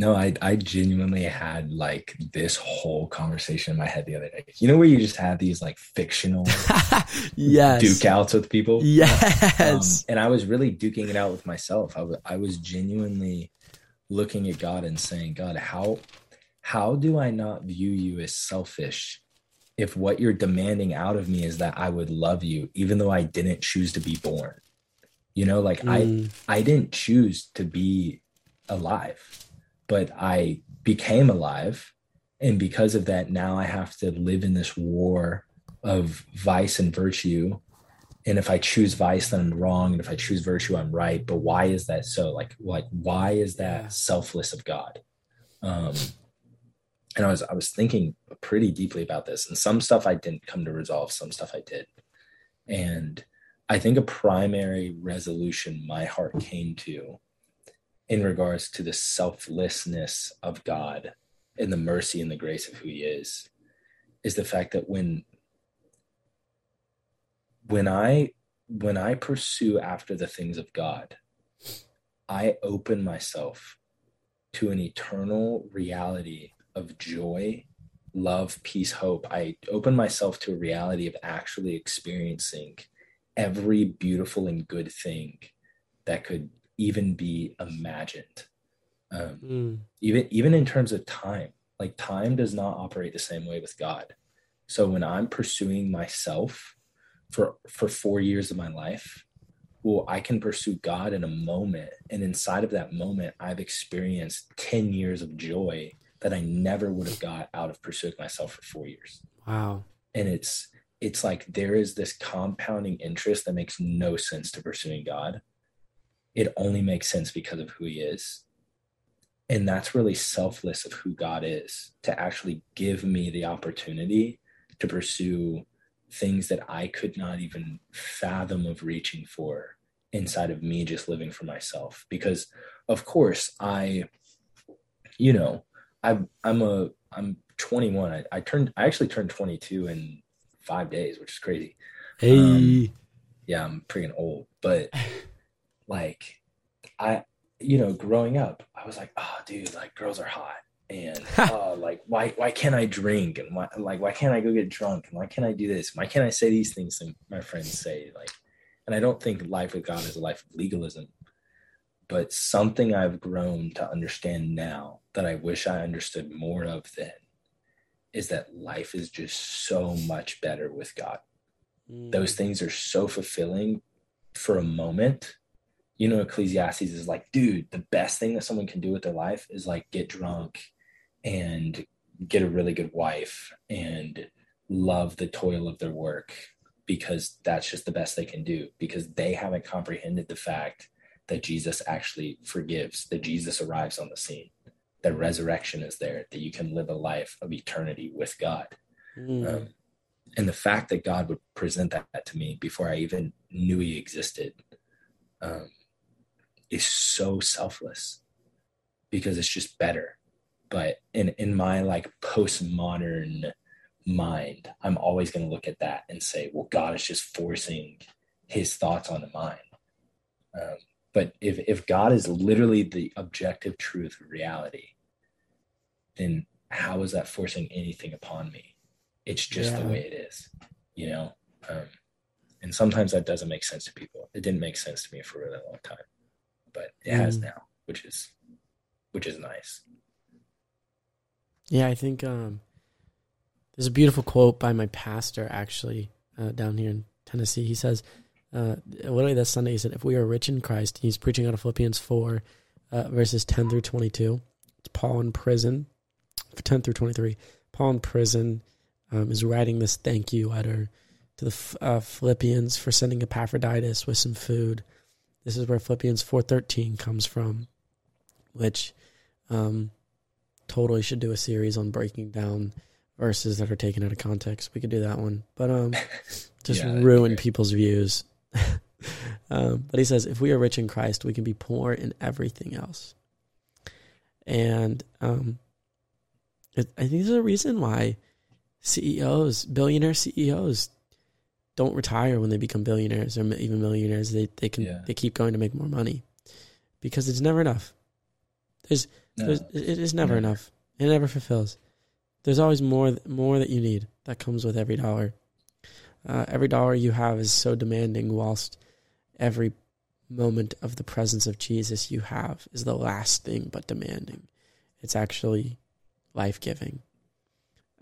Speaker 3: No, I I genuinely had like this whole conversation in my head the other day. You know where you just have these like fictional
Speaker 1: yes.
Speaker 3: duke outs with people?
Speaker 1: Yes.
Speaker 3: Um, and I was really duking it out with myself. I wa- I was genuinely looking at God and saying, God, how how do I not view you as selfish if what you're demanding out of me is that I would love you even though I didn't choose to be born? You know, like I
Speaker 1: Mm.
Speaker 3: I didn't choose to be alive, but I became alive. And because of that, now I have to live in this war of vice and virtue. And if I choose vice, then I'm wrong. And if I choose virtue, I'm right. But why is that so? Like, like why is that selfless of God? Um, and I was I was thinking pretty deeply about this. And some stuff I didn't come to resolve, some stuff I did. And I think a primary resolution my heart came to in regards to the selflessness of God and the mercy and the grace of who he is is the fact that when when I when I pursue after the things of God, I open myself to an eternal reality of joy, love, peace, hope. I open myself to a reality of actually experiencing every beautiful and good thing that could even be imagined. Um,
Speaker 1: Mm.
Speaker 3: even even in terms of time like time does not operate the same way with god so when i'm pursuing myself for for four years of my life well i can pursue god in a moment and inside of that moment i've experienced 10 years of joy that i never would have got out of pursuing myself for four years
Speaker 1: Wow.
Speaker 3: and it's it's like there is this compounding interest that makes no sense to pursuing god it only makes sense because of who he is. And that's really selfless of who god is to actually give me the opportunity to pursue things that i could not even fathom of reaching for inside of me just living for myself. Because of course i you know i i'm a i'm 21 i, I turned i actually turned 22 in five days which is crazy.
Speaker 1: Hey.
Speaker 3: Um, yeah i'm freaking old but like i you know growing up i was like oh dude like girls are hot. And uh, like why why can't i drink? And why like why can't i go get drunk? And why can't i do this? Why can't i say these things that my friends say? Like and i don't think life with god is a life of legalism but something i've grown to understand now that i wish i understood more of then is that life is just so much better with god.
Speaker 1: Mm.
Speaker 3: those things are so fulfilling for a moment. You know, Ecclesiastes is like, dude, the best thing that someone can do with their life is like get drunk and get a really good wife and love the toil of their work. because that's just the best they can do because they haven't comprehended the fact that Jesus actually forgives, that Jesus arrives on the scene, that resurrection is there, that you can live a life of eternity with God.
Speaker 1: Mm.
Speaker 3: Um, and the fact that God would present that to me before I even knew He existed um, is so selfless because it's just better. But in in my like postmodern mind, I'm always going to look at that and say, well, God is just forcing His thoughts onto mine. Um, but if if God is literally the objective truth of reality, then how is that forcing anything upon me? It's just
Speaker 1: Yeah.
Speaker 3: the way it is, you know. Um, and sometimes that doesn't make sense to people. It didn't make sense to me for a really long time, but it has
Speaker 1: Mm.
Speaker 3: now, which is which is nice.
Speaker 1: Yeah, I think um, there's a beautiful quote by my pastor actually uh, down here in Tennessee. He says, uh, literally that Sunday, he said, if we are rich in Christ, he's preaching out of Philippians 4, uh, verses 10 through 22. It's Paul in prison, 10 through 23. Paul in prison um, is writing this thank you letter to the uh, Philippians for sending Epaphroditus with some food. This is where Philippians 4.13 comes from, which um, totally should do a series on breaking down verses that are taken out of context. We could do that one, but um, just
Speaker 3: Yeah,
Speaker 1: ruin people's views. um, but he says, if we are rich in Christ, we can be poor in everything else. And um, it, I think there's a reason why CEOs, billionaire CEOs, don't retire when they become billionaires or even millionaires. They they can
Speaker 3: Yeah.
Speaker 1: they keep going to make more money because it's never enough. There's
Speaker 3: No,
Speaker 1: there's, it is never
Speaker 3: never.
Speaker 1: enough. It never fulfills. There's always more more that you need that comes with every dollar. Uh, every dollar you have is so demanding, whilst every moment of the presence of Jesus you have is the last thing but demanding. It's actually life giving.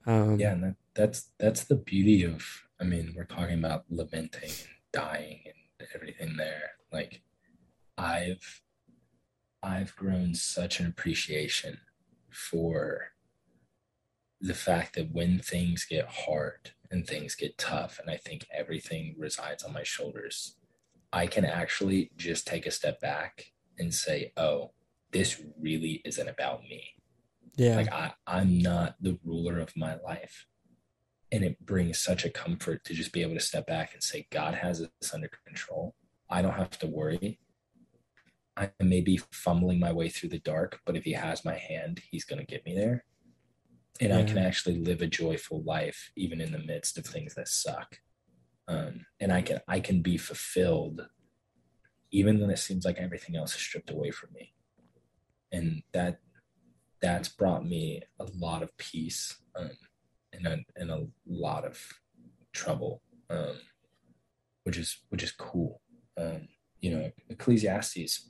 Speaker 1: Um,
Speaker 3: yeah, and that, that's that's the beauty of. I mean, we're talking about lamenting and dying and everything there. Like, I've I've grown such an appreciation for the fact that when things get hard and things get tough, and I think everything resides on my shoulders, I can actually just take a step back and say, "Oh, this really isn't about me."
Speaker 1: yeah,
Speaker 3: like I, i'm not the ruler of my life and it brings such a comfort to just be able to step back and say god has this under control. I don't have to worry. I may be fumbling my way through the dark but if he has my hand he's going to get me there. And i can actually live a joyful life even in the midst of things that suck. Um, and i can i can be fulfilled even when it seems like everything else is stripped away from me. And that that's brought me a lot of peace um, and, a, and a lot of trouble um, which is which is cool. Um, you know ecclesiastes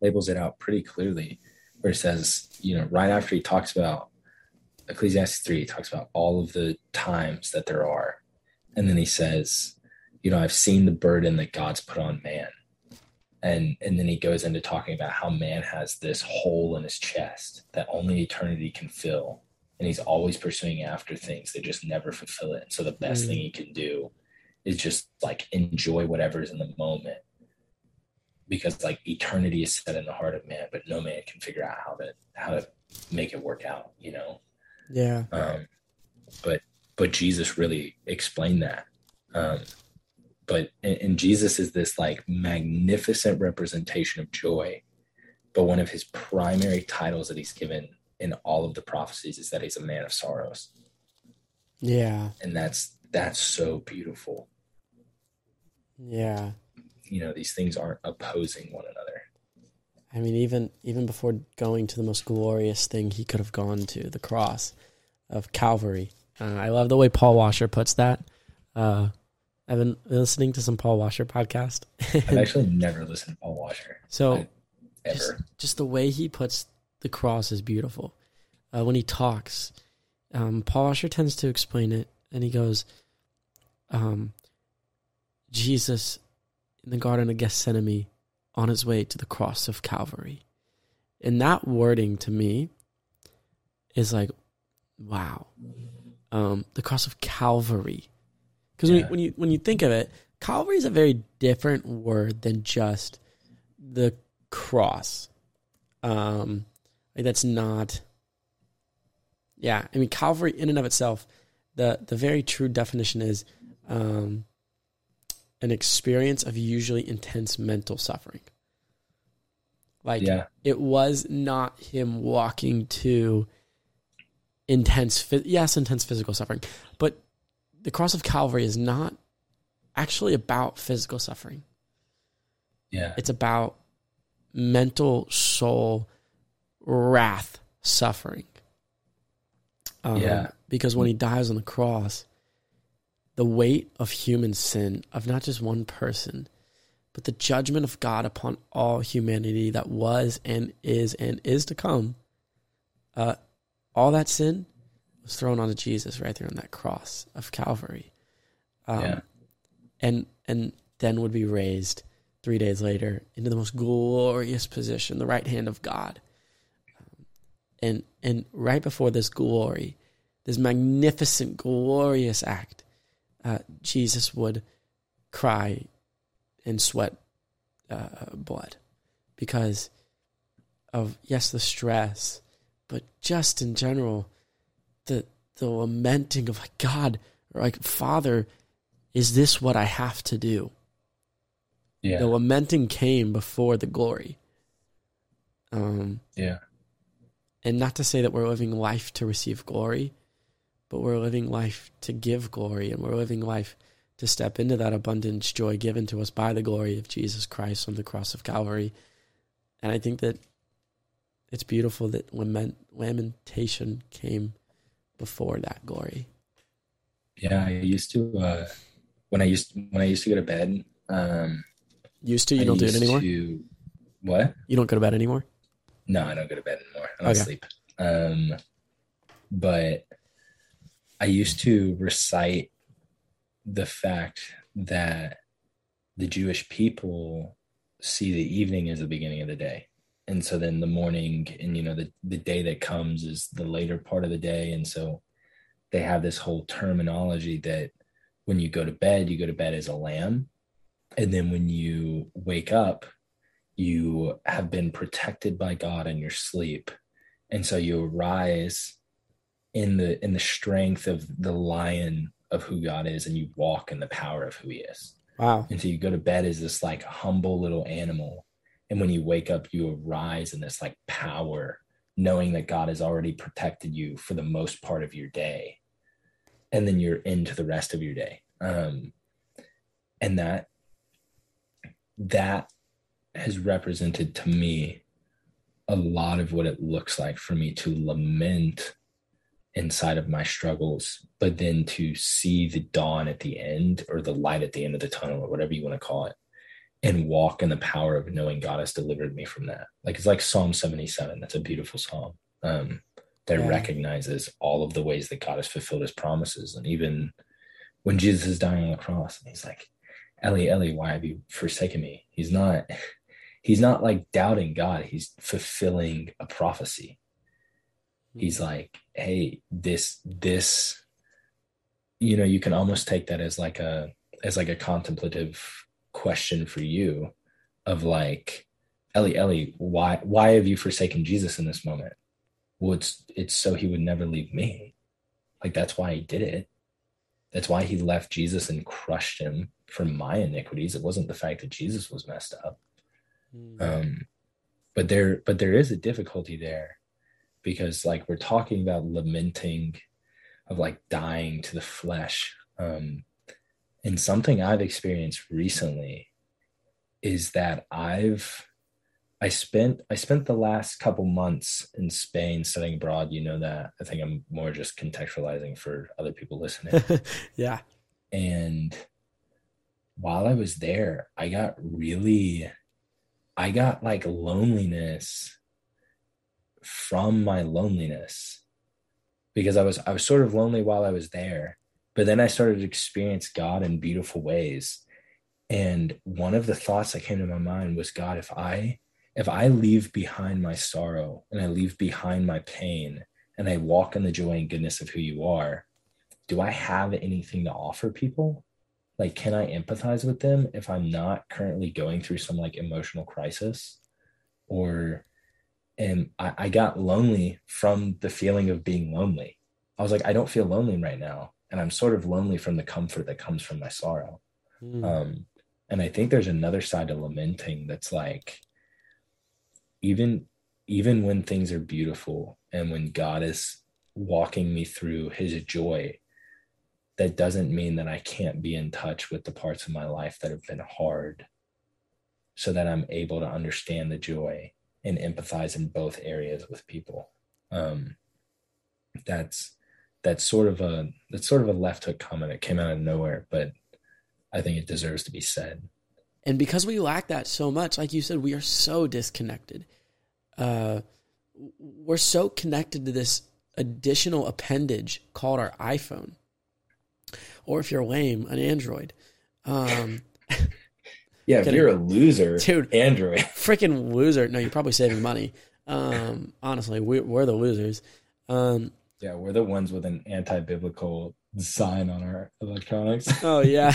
Speaker 3: labels it out pretty clearly where it says you know right after he talks about ecclesiastes 3 he talks about all of the times that there are. And then he says you know i've seen the burden that god's put on man. And and then he goes into talking about how man has this hole in his chest that only eternity can fill and he's always pursuing after things that just never fulfill it And so the best
Speaker 1: Mm.
Speaker 3: thing he can do is just like enjoy whatever's in the moment because like eternity is set in the heart of man but no man can figure out how to how to make it work out you know
Speaker 1: yeah,
Speaker 3: um, but but Jesus really explained that. Um, but and, and Jesus is this like magnificent representation of joy. But one of his primary titles that he's given in all of the prophecies is that he's a man of sorrows,
Speaker 1: yeah,
Speaker 3: and that's that's so beautiful.
Speaker 1: yeah.
Speaker 3: You know, these things aren't opposing one another.
Speaker 1: I mean, even even before going to the most glorious thing he could have gone to, the cross of Calvary. Uh, I love the way Paul Washer puts that. Uh, I've been listening to some Paul Washer podcast.
Speaker 3: I've actually never listened to Paul Washer
Speaker 1: so
Speaker 3: I- ever.
Speaker 1: just, just the way he puts the cross is beautiful. Uh, when he talks, um, Paul Washer tends to explain it, and he goes, um, "Jesus in the Garden of Gethsemane on his way to the cross of Calvary," and that wording to me is like, "Wow." Um, the cross of Calvary, Because when,
Speaker 3: Yeah.
Speaker 1: you, when you when you think of it, Calvary is a very different word than just the cross. Um, like that's not. Yeah, I mean Calvary in and of itself, the the very true definition is um, an experience of usually intense mental suffering. Like
Speaker 3: yeah,
Speaker 1: it was not him walking to intense yes intense physical suffering but the cross of calvary is not actually about physical suffering
Speaker 3: yeah,
Speaker 1: it's about mental soul wrath suffering um,
Speaker 3: Yeah.
Speaker 1: because when he dies on the cross the weight of human sin of not just one person but the judgment of god upon all humanity that was and is and is to come uh, all that sin was thrown onto jesus right there on that cross of calvary um,
Speaker 3: Yeah.
Speaker 1: and and then would be raised three days later into the most glorious position, the right hand of God. And and right before this glory, this magnificent, glorious act, uh, Jesus would cry and sweat uh, blood because of yes the stress, but just in general, the the lamenting of like God, like Father, is this what I have to do?
Speaker 3: yeah,
Speaker 1: The lamenting came before the glory. Um,
Speaker 3: yeah,
Speaker 1: and not to say that we're living life to receive glory, but we're living life to give glory, and we're living life to step into that abundance joy given to us by the glory of Jesus Christ on the cross of Calvary. And I think that it's beautiful that lament, lamentation came before that glory.
Speaker 3: yeah. I used to uh, when I used when I used to go to bed. Um,
Speaker 1: Used to, you
Speaker 3: I
Speaker 1: don't do it anymore.
Speaker 3: To, what?
Speaker 1: You don't go to bed anymore.
Speaker 3: No, I don't go to bed I don't
Speaker 1: Okay.
Speaker 3: sleep. Um, but I used to recite the fact that the Jewish people see the evening as the beginning of the day. And so then the morning and you know the the day that comes is the later part of the day and so they have this whole terminology that when you go to bed you go to bed as a lamb and then when you wake up you have been protected by God in your sleep. And so you arise in the in the strength of the lion of who God is and you walk in the power of who he is.
Speaker 1: Wow.
Speaker 3: And so you go to bed as this like humble little animal. And when you wake up, you arise in this like power, knowing that God has already protected you for the most part of your day. And then you're into the rest of your day. Um, and that that has represented to me a lot of what it looks like for me to lament inside of my struggles, but then to see the dawn at the end or the light at the end of the tunnel or whatever you want to call it and walk in the power of knowing God has delivered me from that. Like it's like Psalm 77. That's a beautiful psalm um, that
Speaker 1: Yeah.
Speaker 3: recognizes all of the ways that God has fulfilled his promises. And even when Jesus is dying on the cross and he's like, Eli, Eli, why have you forsaken me? He's not, he's not like doubting God. He's fulfilling a prophecy. He's hmm. like, hey, this, this, you know, you can almost take that as like a, as like a contemplative question for you of like, Eli, Eli, why, why have you forsaken Jesus in this moment? Well, it's, it's so he would never leave me. Like, that's why he did it. That's why he left Jesus and crushed him for my iniquities. It wasn't the fact that Jesus was messed up.
Speaker 1: Mm.
Speaker 3: Um, but there, but there is a difficulty there because like we're talking about lamenting of like dying to the flesh. Um, and something I've experienced recently is that I've I spent I spent the last couple months in Spain studying abroad. You know that. I think I'm more just contextualizing for other people listening.
Speaker 1: yeah.
Speaker 3: and while I was there, I got really I got like loneliness from my loneliness because I was I was sort of lonely while I was there, but then I started to experience God in beautiful ways. And one of the thoughts that came to my mind was God, if I if I leave behind my sorrow and I leave behind my pain and I walk in the joy and goodness of who you are, do I have anything to offer people? Like can i empathize with them if i'm not currently going through some like emotional crisis? Or and I, I got lonely from the feeling of being lonely. I was like i don't feel lonely right now and i'm sort of lonely from the comfort that comes from my sorrow.
Speaker 1: Mm.
Speaker 3: um and i think there's another side to lamenting that's like even even when things are beautiful and when god is walking me through his joy that doesn't mean that i can't be in touch with the parts of my life that have been hard so that i'm able to understand the joy and empathize in both areas with people um that's that's sort of a that's sort of a left hook comment that came out of nowhere but I think it deserves to be said.
Speaker 1: And because we lack that so much, like you said, we are so disconnected. Uh, we're so connected to this additional appendage called our iPhone, or if you're lame, an Android. Um,
Speaker 3: Yeah, if you're a loser,
Speaker 1: Dude.
Speaker 3: Android.
Speaker 1: freaking loser. No, you're probably saving money. Um, honestly, we, we're the losers. Um,
Speaker 3: Yeah, we're the ones with an anti-biblical sign on our electronics.
Speaker 1: Oh yeah,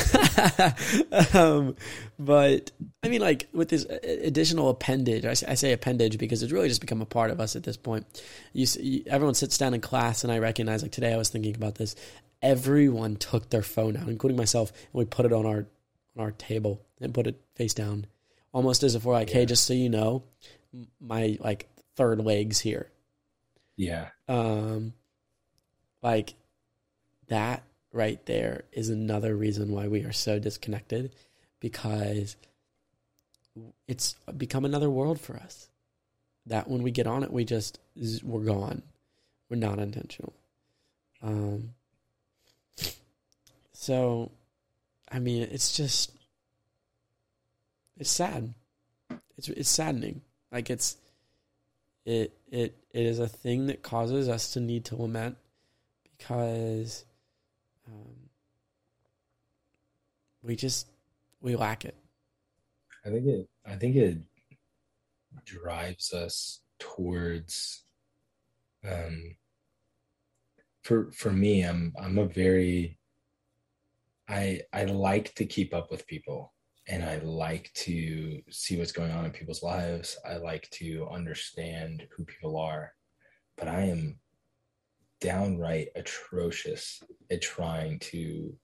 Speaker 1: um, but I mean, like with this additional appendage, I say, I say appendage because it's really just become a part of us at this point. You, you, everyone sits down in class, and I recognize like today I was thinking about this. Everyone took their phone out, including myself, and we put it on our on our table and put it face down, almost as if we're like, hey, just so you know, my like third leg's here.
Speaker 3: yeah,
Speaker 1: Um, like that right there is another reason why we are so disconnected because it's become another world for us. That when we get on it, we just we're gone. We're not intentional. Um. So, I mean, it's just it's sad. It's it's saddening. Like it's it it it is a thing that causes us to need to lament because um, we just we lack it.
Speaker 3: I think it. I think it drives us towards. Um, for for me, I'm I'm a very. I I like to keep up with people, and I like to see what's going on in people's lives. I like to understand who people are, but I am downright atrocious at trying to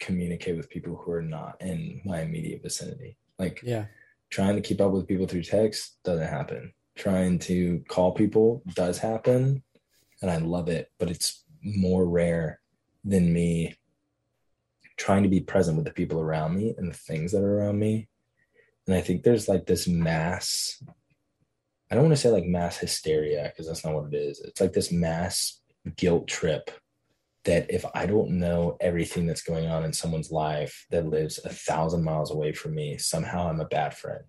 Speaker 3: communicate with people who are not in my immediate vicinity. Like
Speaker 1: Yeah,
Speaker 3: trying to keep up with people through text doesn't happen. Trying to call people does happen, and I love it, but it's more rare than me trying to be present with the people around me and the things that are around me. And I think there's like this mass, I don't want to say like mass hysteria because that's not what it is. It's like this mass guilt trip that if I don't know everything that's going on in someone's life that lives a thousand miles away from me, somehow I'm a bad friend.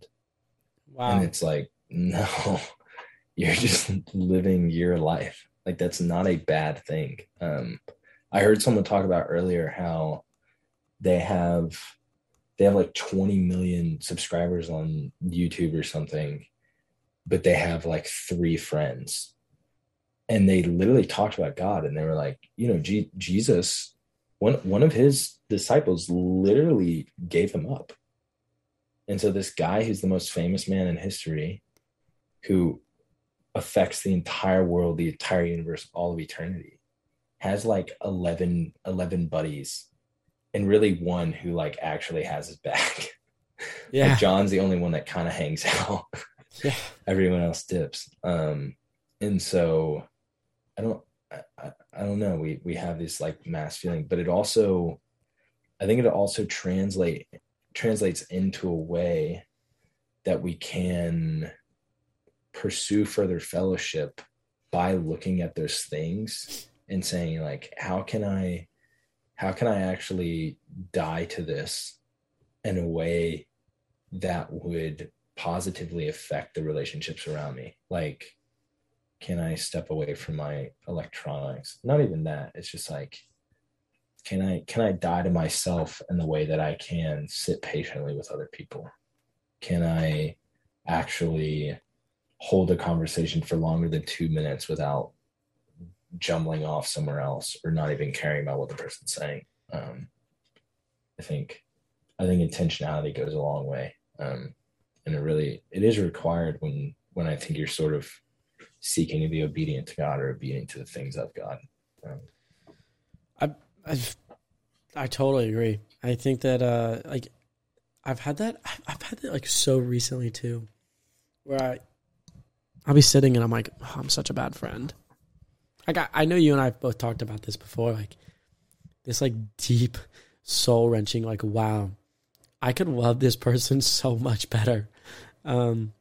Speaker 1: wow.
Speaker 3: And it's like, no, you're just living your life. Like that's not a bad thing. Um, I heard someone talk about earlier how they have they have like 20 million subscribers on YouTube or something, but they have like three friends. And they literally talked about God and they were like, you know, G- Jesus, one one of his disciples literally gave him up. And so this guy who's the most famous man in history, who affects the entire world, the entire universe, all of eternity, has like 11, 11 buddies and really one who like actually has his back.
Speaker 1: yeah,
Speaker 3: Like John's the only one that kind of hangs out.
Speaker 1: yeah,
Speaker 3: Everyone else dips. Um, and so I don't I, I, I don't know. We we have this like mass feeling, but it also I think it also translate translates into a way that we can pursue further fellowship by looking at those things and saying like how can I how can I actually die to this in a way that would positively affect the relationships around me? Like can i step away from my electronics? Not even that. It's just like can i can i die to myself in the way that i can sit patiently with other people? Can i actually hold a conversation for longer than two minutes without jumbling off somewhere else or not even caring about what the person's saying um, I think I think intentionality goes a long way. Um, and it really it is required when when I think you're sort of seeking to be obedient to God or obedient to the things of God. Um,
Speaker 1: I I I totally agree. I think that uh like I've had that I've had that like so recently too, where I I'll be sitting and I'm like oh, I'm such a bad friend. Like I, I know you and I have both talked about this before. Like this like deep soul wrenching like wow I could love this person so much better. Um,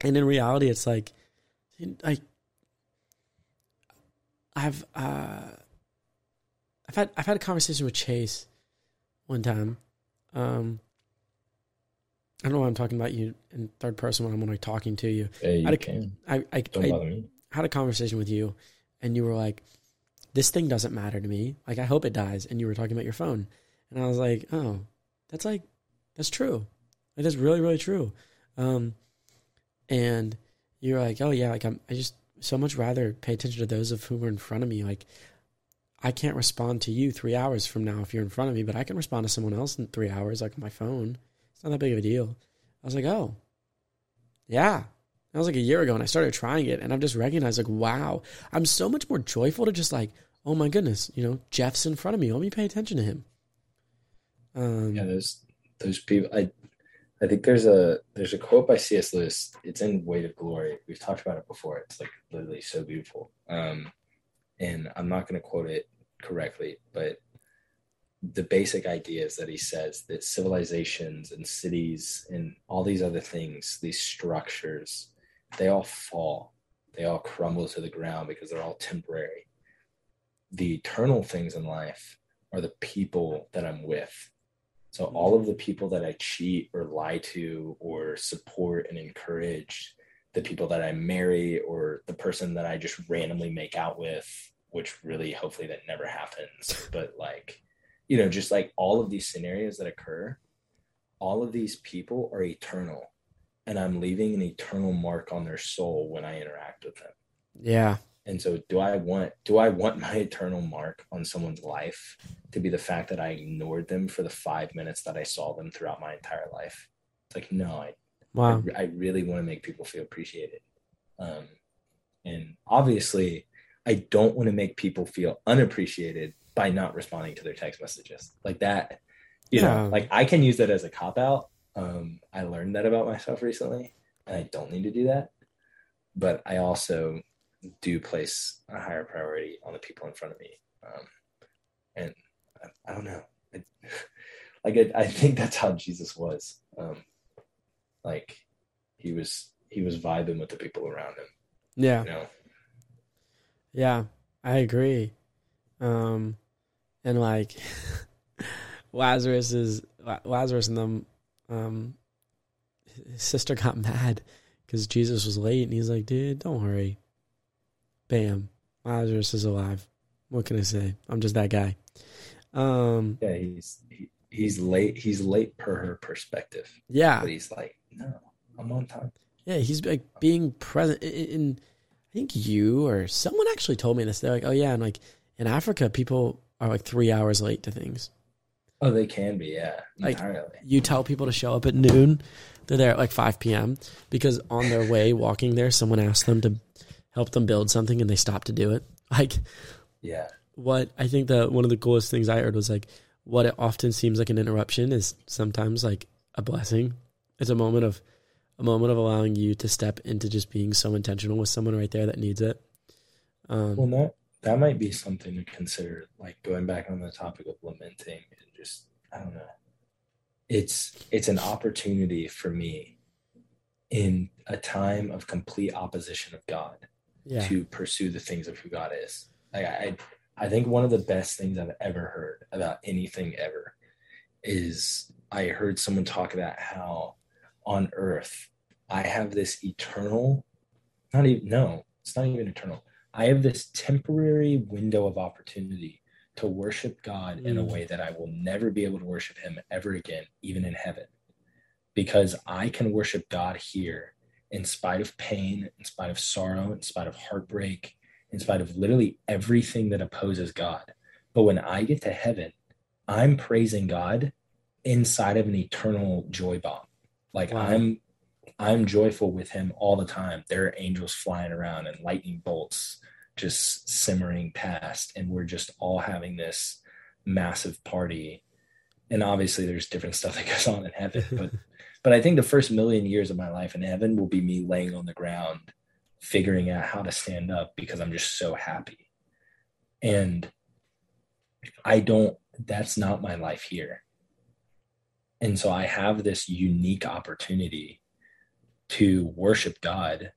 Speaker 1: and in reality, it's like, like I've uh, I've had I've had a conversation with Chase one time. Um, I don't know why I'm talking about you in third person when I'm like talking to you.
Speaker 3: yeah, you
Speaker 1: I,
Speaker 3: can.
Speaker 1: I, I,
Speaker 3: Don't
Speaker 1: I
Speaker 3: bother me.
Speaker 1: had a conversation with you, and you were like, "This thing doesn't matter to me. Like, I hope it dies." And you were talking about your phone, and I was like, "Oh, that's like, that's true. It is really, really true." Um, and you're like, "Oh yeah, like I'm, I just so much rather pay attention to those of whom are in front of me. Like, I can't respond to you three hours from now if you're in front of me, but I can respond to someone else in three hours, like on my phone. It's not that big of a deal." I was like, "Oh, yeah." That was like a year ago, and I started trying it, and I've just recognized, like, wow, I'm so much more joyful to just like, oh my goodness, you know, Jeff's in front of me. Let me pay attention to him. Um,
Speaker 3: Yeah, those those people. I I think there's a there's a quote by C.S. Lewis. It's in Weight of Glory. We've talked about it before. It's like literally so beautiful. Um, and I'm not going to quote it correctly, but the basic idea is that he says that civilizations and cities and all these other things, these structures, they all fall. They all crumble to the ground because they're all temporary. The eternal things in life are the people that I'm with. So all of the people that I cheat or lie to or support and encourage, the people that I marry or the person that I just randomly make out with, which really hopefully that never happens, but like, you know, just like all of these scenarios that occur, all of these people are eternal. And I'm leaving an eternal mark on their soul when I interact with them.
Speaker 1: yeah,
Speaker 3: And so do I want do I want my eternal mark on someone's life to be the fact that I ignored them for the 5 minutes that I saw them throughout my entire life? It's like no, I
Speaker 1: wow,
Speaker 3: I, I really want to make people feel appreciated. Um and obviously I don't want to make people feel unappreciated by not responding to their text messages. Like that you
Speaker 1: Yeah.
Speaker 3: know, like I can use that as a cop out. Um I learned that about myself recently and I don't need to do that. But I also do place a higher priority on the people in front of me. Um, and I, I don't know. I, like I, I think that's how Jesus was. Um, like he was he was vibing with the people around him.
Speaker 1: yeah,
Speaker 3: You know,
Speaker 1: yeah. I agree. Um, and like Lazarus is Lazarus and them. Um, his sister got mad because Jesus was late, and he's like, "Dude, don't worry." Bam, Lazarus is alive. What can I say? I'm just that guy. Um,
Speaker 3: yeah, he's he, he's late. He's late per her perspective,
Speaker 1: yeah,
Speaker 3: but he's like, no, I'm on time.
Speaker 1: Yeah, he's like being present. In I think you or someone actually told me this. They're like, "Oh yeah," and like in Africa, people are like three hours late to things.
Speaker 3: Oh, they can be, yeah,
Speaker 1: Like-
Speaker 3: entirely.
Speaker 1: You tell people to show up at noon, they're there at like five p.m. because on their way walking there, someone asked them to help them build something, and they stopped to do it. Like
Speaker 3: Yeah,
Speaker 1: what I think that one of the coolest things I heard was like what it often seems like an interruption is sometimes like a blessing. It's a moment of a moment of allowing you to step into just being so intentional with someone right there that needs it. Um,
Speaker 3: Well, that that might be something to consider. Like going back on the topic of lamenting just I don't know. It's it's an opportunity for me in a time of complete opposition of God
Speaker 1: yeah,
Speaker 3: to pursue the things of who God is. Like I I think one of the best things I've ever heard about anything ever is I heard someone talk about how on earth I have this eternal not even no, it's not even eternal. I have this temporary window of opportunity to worship God in a
Speaker 1: Mm.
Speaker 3: way that I will never be able to worship him ever again, even in heaven. Because I can worship God here in spite of pain, in spite of sorrow, in spite of heartbreak, in spite of literally everything that opposes God. But when I get to heaven, I'm praising God inside of an eternal joy bomb. Like
Speaker 1: Wow.
Speaker 3: I'm I'm joyful with him all the time. There are angels flying around and lightning bolts just simmering past and we're just all having this massive party. And obviously there's different stuff that goes on in heaven, but but I think the first million years of my life in heaven will be me laying on the ground figuring out how to stand up because I'm just so happy. And I don't, that's not my life here. And so I have this unique opportunity to worship God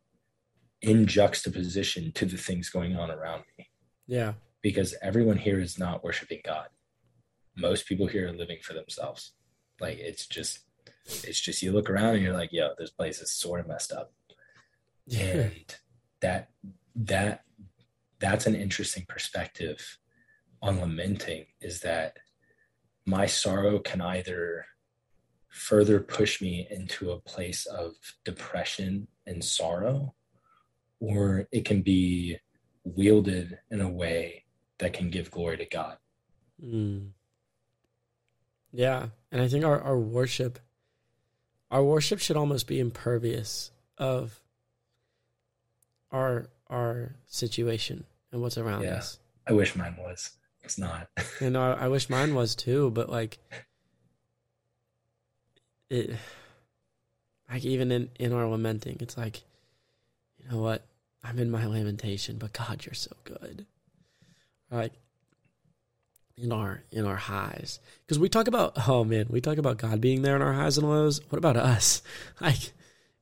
Speaker 3: in juxtaposition to the things going on around me
Speaker 1: Yeah.
Speaker 3: because everyone here is not worshiping God. Most people here are living for themselves. Like it's just, it's just you look around and you're like, yo, this place is sort of messed up
Speaker 1: Yeah.
Speaker 3: and that that that's an interesting perspective on lamenting is that my sorrow can either further push me into a place of depression and sorrow or it can be wielded in a way that can give glory to God.
Speaker 1: Mm. Yeah. And I think our, our worship our worship should almost be impervious of our our situation and what's around
Speaker 3: Yeah.
Speaker 1: us.
Speaker 3: I wish mine was. It's not.
Speaker 1: And I, I wish mine was too, but like it like even in, in our lamenting, it's like, you know what? I'm in my lamentation, but God, you're so good. Like in our in our highs. Because we talk about oh man, we talk about God being there in our highs and lows. What about us? Like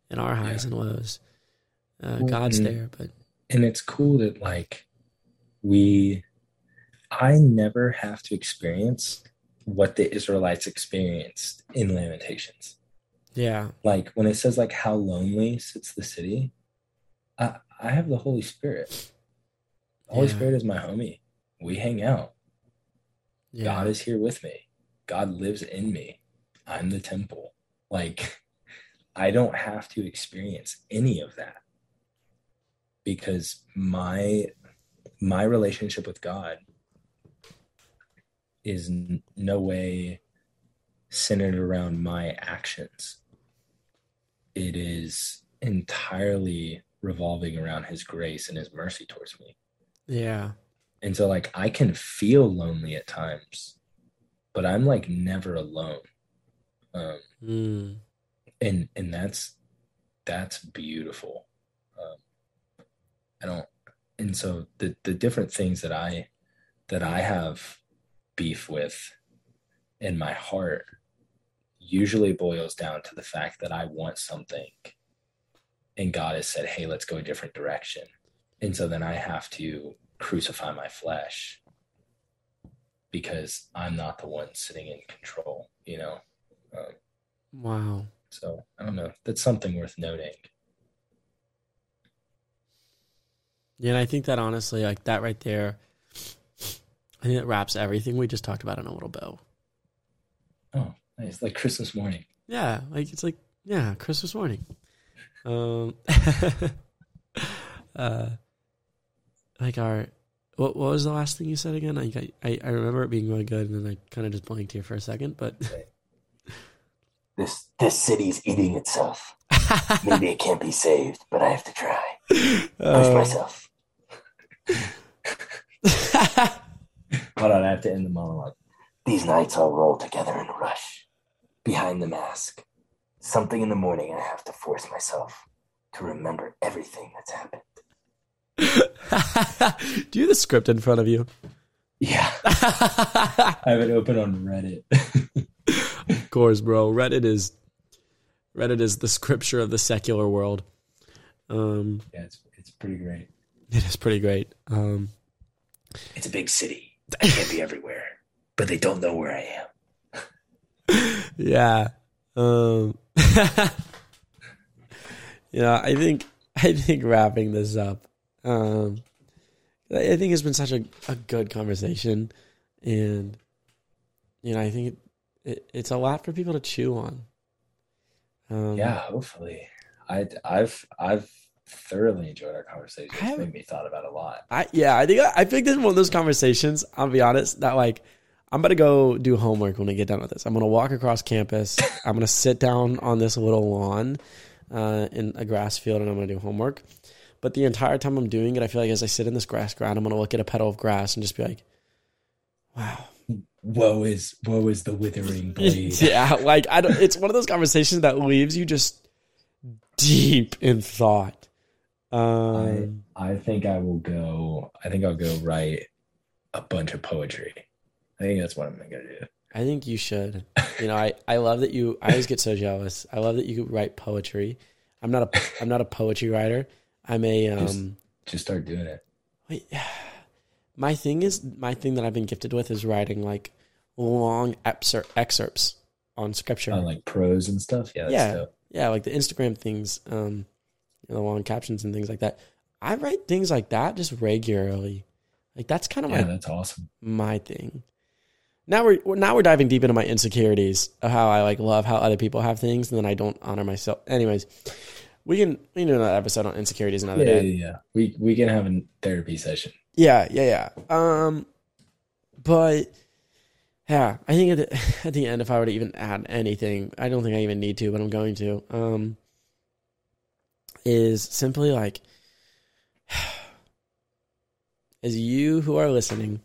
Speaker 1: in our highs and lows. Uh,
Speaker 3: Well,
Speaker 1: God's
Speaker 3: and-
Speaker 1: there, but
Speaker 3: and it's cool that like we i never have to experience what the israelites experienced in lamentations
Speaker 1: yeah.
Speaker 3: like when it says like how lonely sits the city i i have the holy spirit. The holy
Speaker 1: Yeah.
Speaker 3: spirit is my homie. We hang out.
Speaker 1: Yeah.
Speaker 3: god is here with me. God lives in me. I'm the temple. Like i don't have to experience any of that because my my relationship with god is no way centered around my actions. It is entirely revolving around his grace and his mercy towards me
Speaker 1: Yeah.
Speaker 3: and so like I can feel lonely at times, but I'm like never alone. Um
Speaker 1: Mm.
Speaker 3: and and that's that's beautiful. Um I don't and so the the different things that I that I have beef with in my heart usually boils down to the fact that I want something and God has said, "Hey, let's go a different direction." And so then I have to crucify my flesh because I'm not the one sitting in control, you know. Um,
Speaker 1: Wow.
Speaker 3: so I don't know. That's something worth noting.
Speaker 1: Yeah, and I think that honestly, like that right there, I think it wraps everything we just talked about in a little bow.
Speaker 3: Oh, nice! Like Christmas morning.
Speaker 1: Yeah, like it's like yeah, Christmas morning. Um, uh, like our what what was the last thing you said again? I I, I remember it being really good, and then I kind of just blanked here for a second. But
Speaker 2: This this city's eating itself. Maybe it can't be saved, but I have to try. Push
Speaker 1: Uh,
Speaker 2: myself.
Speaker 3: Hold on, I have to end the monologue.
Speaker 2: These nights all roll together in a rush. Behind the mask. Something in the morning and I have to force myself to remember everything that's happened.
Speaker 1: Do you have the script in front of you?
Speaker 3: Yeah, I have it open on Reddit.
Speaker 1: of course, bro. Reddit is Reddit is the scripture of the secular world. Um,
Speaker 3: yeah, it's it's pretty great.
Speaker 1: it is pretty great. Um,
Speaker 2: It's a big city. I can't be everywhere. But they don't know where I am.
Speaker 1: yeah. Um, yeah, I think I think wrapping this up. Um, I I think it's been such a, a good conversation, and you know, I think it, it, it's a lot for people to chew on. Um,
Speaker 3: Yeah, hopefully. I I've I've thoroughly enjoyed our conversation. It's made me thought about a lot.
Speaker 1: I yeah, I think I, I think this is one of those conversations. I'll be honest that like I'm about to go do homework when I get done with this. I'm going to walk across campus. I'm going to sit down on this little lawn uh, in a grass field and I'm going to do homework. But the entire time I'm doing it, I feel like as I sit in this grass ground, I'm going to look at a petal of grass and just be like, wow.
Speaker 3: Woe is woe is the withering blade.
Speaker 1: yeah, like I don't. It's one of those conversations that leaves you just deep in thought. Um,
Speaker 3: I, I think I will go. I think I'll go write a bunch of poetry. I think that's what I'm gonna do.
Speaker 1: I think you should. You know, I, I love that you. I always get so jealous. I love that you write poetry. I'm not a I'm not a poetry writer. I'm a um.
Speaker 3: Just, just start doing it.
Speaker 1: Wait, my thing is my thing that I've been gifted with is writing like long excer- excerpts on scripture,
Speaker 3: On like prose and stuff. Yeah. that's
Speaker 1: Yeah.
Speaker 3: dope.
Speaker 1: yeah, like the Instagram things, um, you know, the long captions and things like that. I write things like that just regularly. Like that's kind of
Speaker 3: Yeah,
Speaker 1: my
Speaker 3: that's awesome.
Speaker 1: my thing. Now we're now we're diving deep into my insecurities of how I like love how other people have things and then I don't honor myself. Anyways, we can we can do another episode on insecurities another
Speaker 3: Yeah,
Speaker 1: day.
Speaker 3: yeah, yeah. We we can have a therapy session.
Speaker 1: Yeah, yeah, yeah. Um, but yeah, I think at the, at the end, if I were to even add anything, I don't think I even need to, but I'm going to. Um, is simply like, as you who are listening,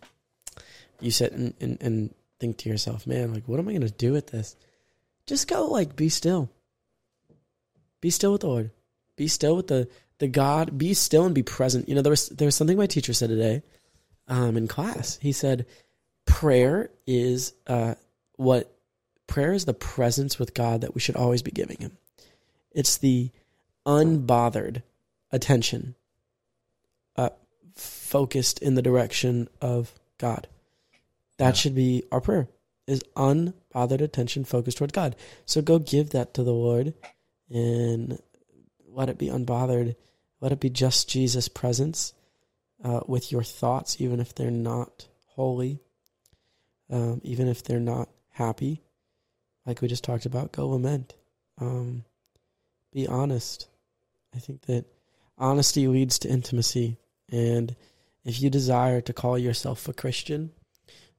Speaker 1: you sit and, and, and think to yourself, man, like, what am I going to do with this? Just go, like, be still. Be still with the Lord. Be still with the the God. Be still and be present. You know, there was there was something my teacher said today, um, in class. He said, prayer is uh what prayer is the presence with God that we should always be giving Him. It's the unbothered attention, uh, focused in the direction of God. That
Speaker 3: Yeah.
Speaker 1: should be our prayer. Is unbothered attention focused toward God. So go give that to the Lord and let it be unbothered. Let it be just Jesus' presence uh, with your thoughts, even if they're not holy, um, even if they're not happy. Like we just talked about, go lament. Um, be honest. I think that honesty leads to intimacy. And if you desire to call yourself a Christian,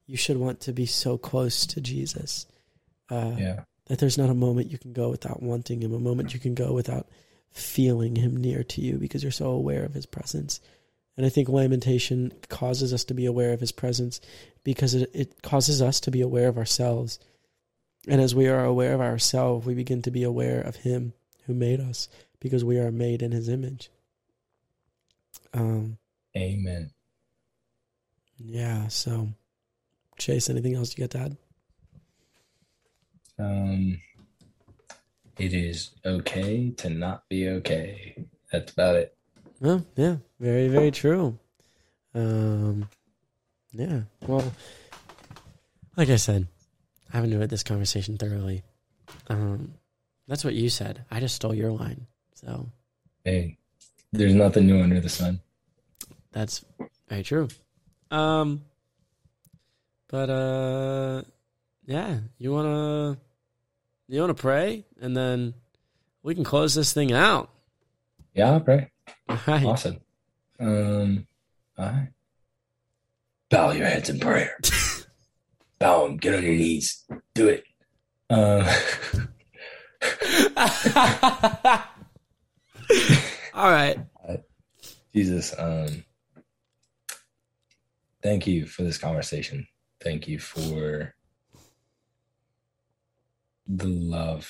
Speaker 1: you should want to be so close to Jesus. Uh,
Speaker 3: Yeah.
Speaker 1: that there's not a moment you can go without wanting him, a moment you can go without feeling him near to you because you're so aware of his presence. And I think lamentation causes us to be aware of his presence because it, it causes us to be aware of ourselves. And as we are aware of ourselves, we begin to be aware of him who made us because we are made in his image. Um,
Speaker 3: Amen.
Speaker 1: yeah, so Chase, anything else you got to add?
Speaker 3: Um, it is okay to not be okay. That's about it.
Speaker 1: Oh, yeah, very, very true. Um, yeah. Well, like I said, I haven't enjoyed this conversation thoroughly. Um, that's what you said. I just stole your line, so
Speaker 3: Hey, there's nothing new under the sun.
Speaker 1: that's very true. Um, but uh, yeah, you wanna you wanna pray, and then we can close this thing out.
Speaker 3: Yeah, I'll pray.
Speaker 1: All right.
Speaker 3: Awesome. Um, all right. Bow your heads in prayer. Bow them. Get on your knees. Do it. Um,
Speaker 1: All right.
Speaker 3: Jesus, um, thank you for this conversation. Thank you for the love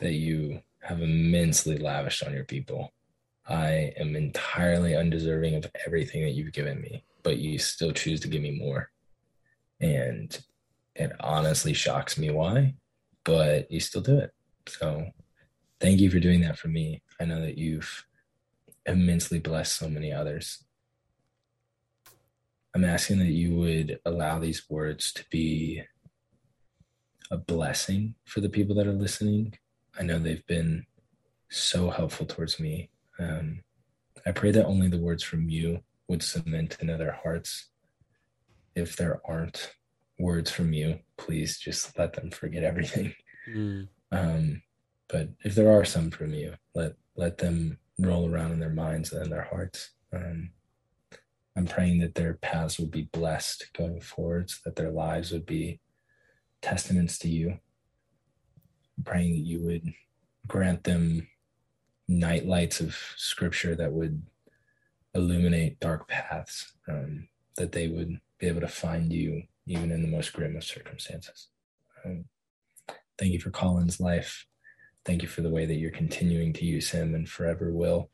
Speaker 3: that you have immensely lavished on your people. I am entirely undeserving of everything that you've given me, but you still choose to give me more. And it honestly shocks me why, but you still do it. So thank you for doing that for me. I know that you've immensely blessed so many others. I'm asking that you would allow these words to be a blessing for the people that are listening. I know they've been so helpful towards me. Um, I pray that only the words from you would cement into their hearts. If there aren't words from you, please just let them forget everything.
Speaker 1: Mm.
Speaker 3: Um, but if there are some from you, let let them roll around in their minds and in their hearts. Um, I'm praying that their paths would be blessed going forwards, that their lives would be testaments to you. I'm praying that you would grant them night lights of scripture that would illuminate dark paths, um, that they would be able to find you even in the most grim of circumstances. Um, thank you for Collin's life. Thank you for the way that you're continuing to use him and forever will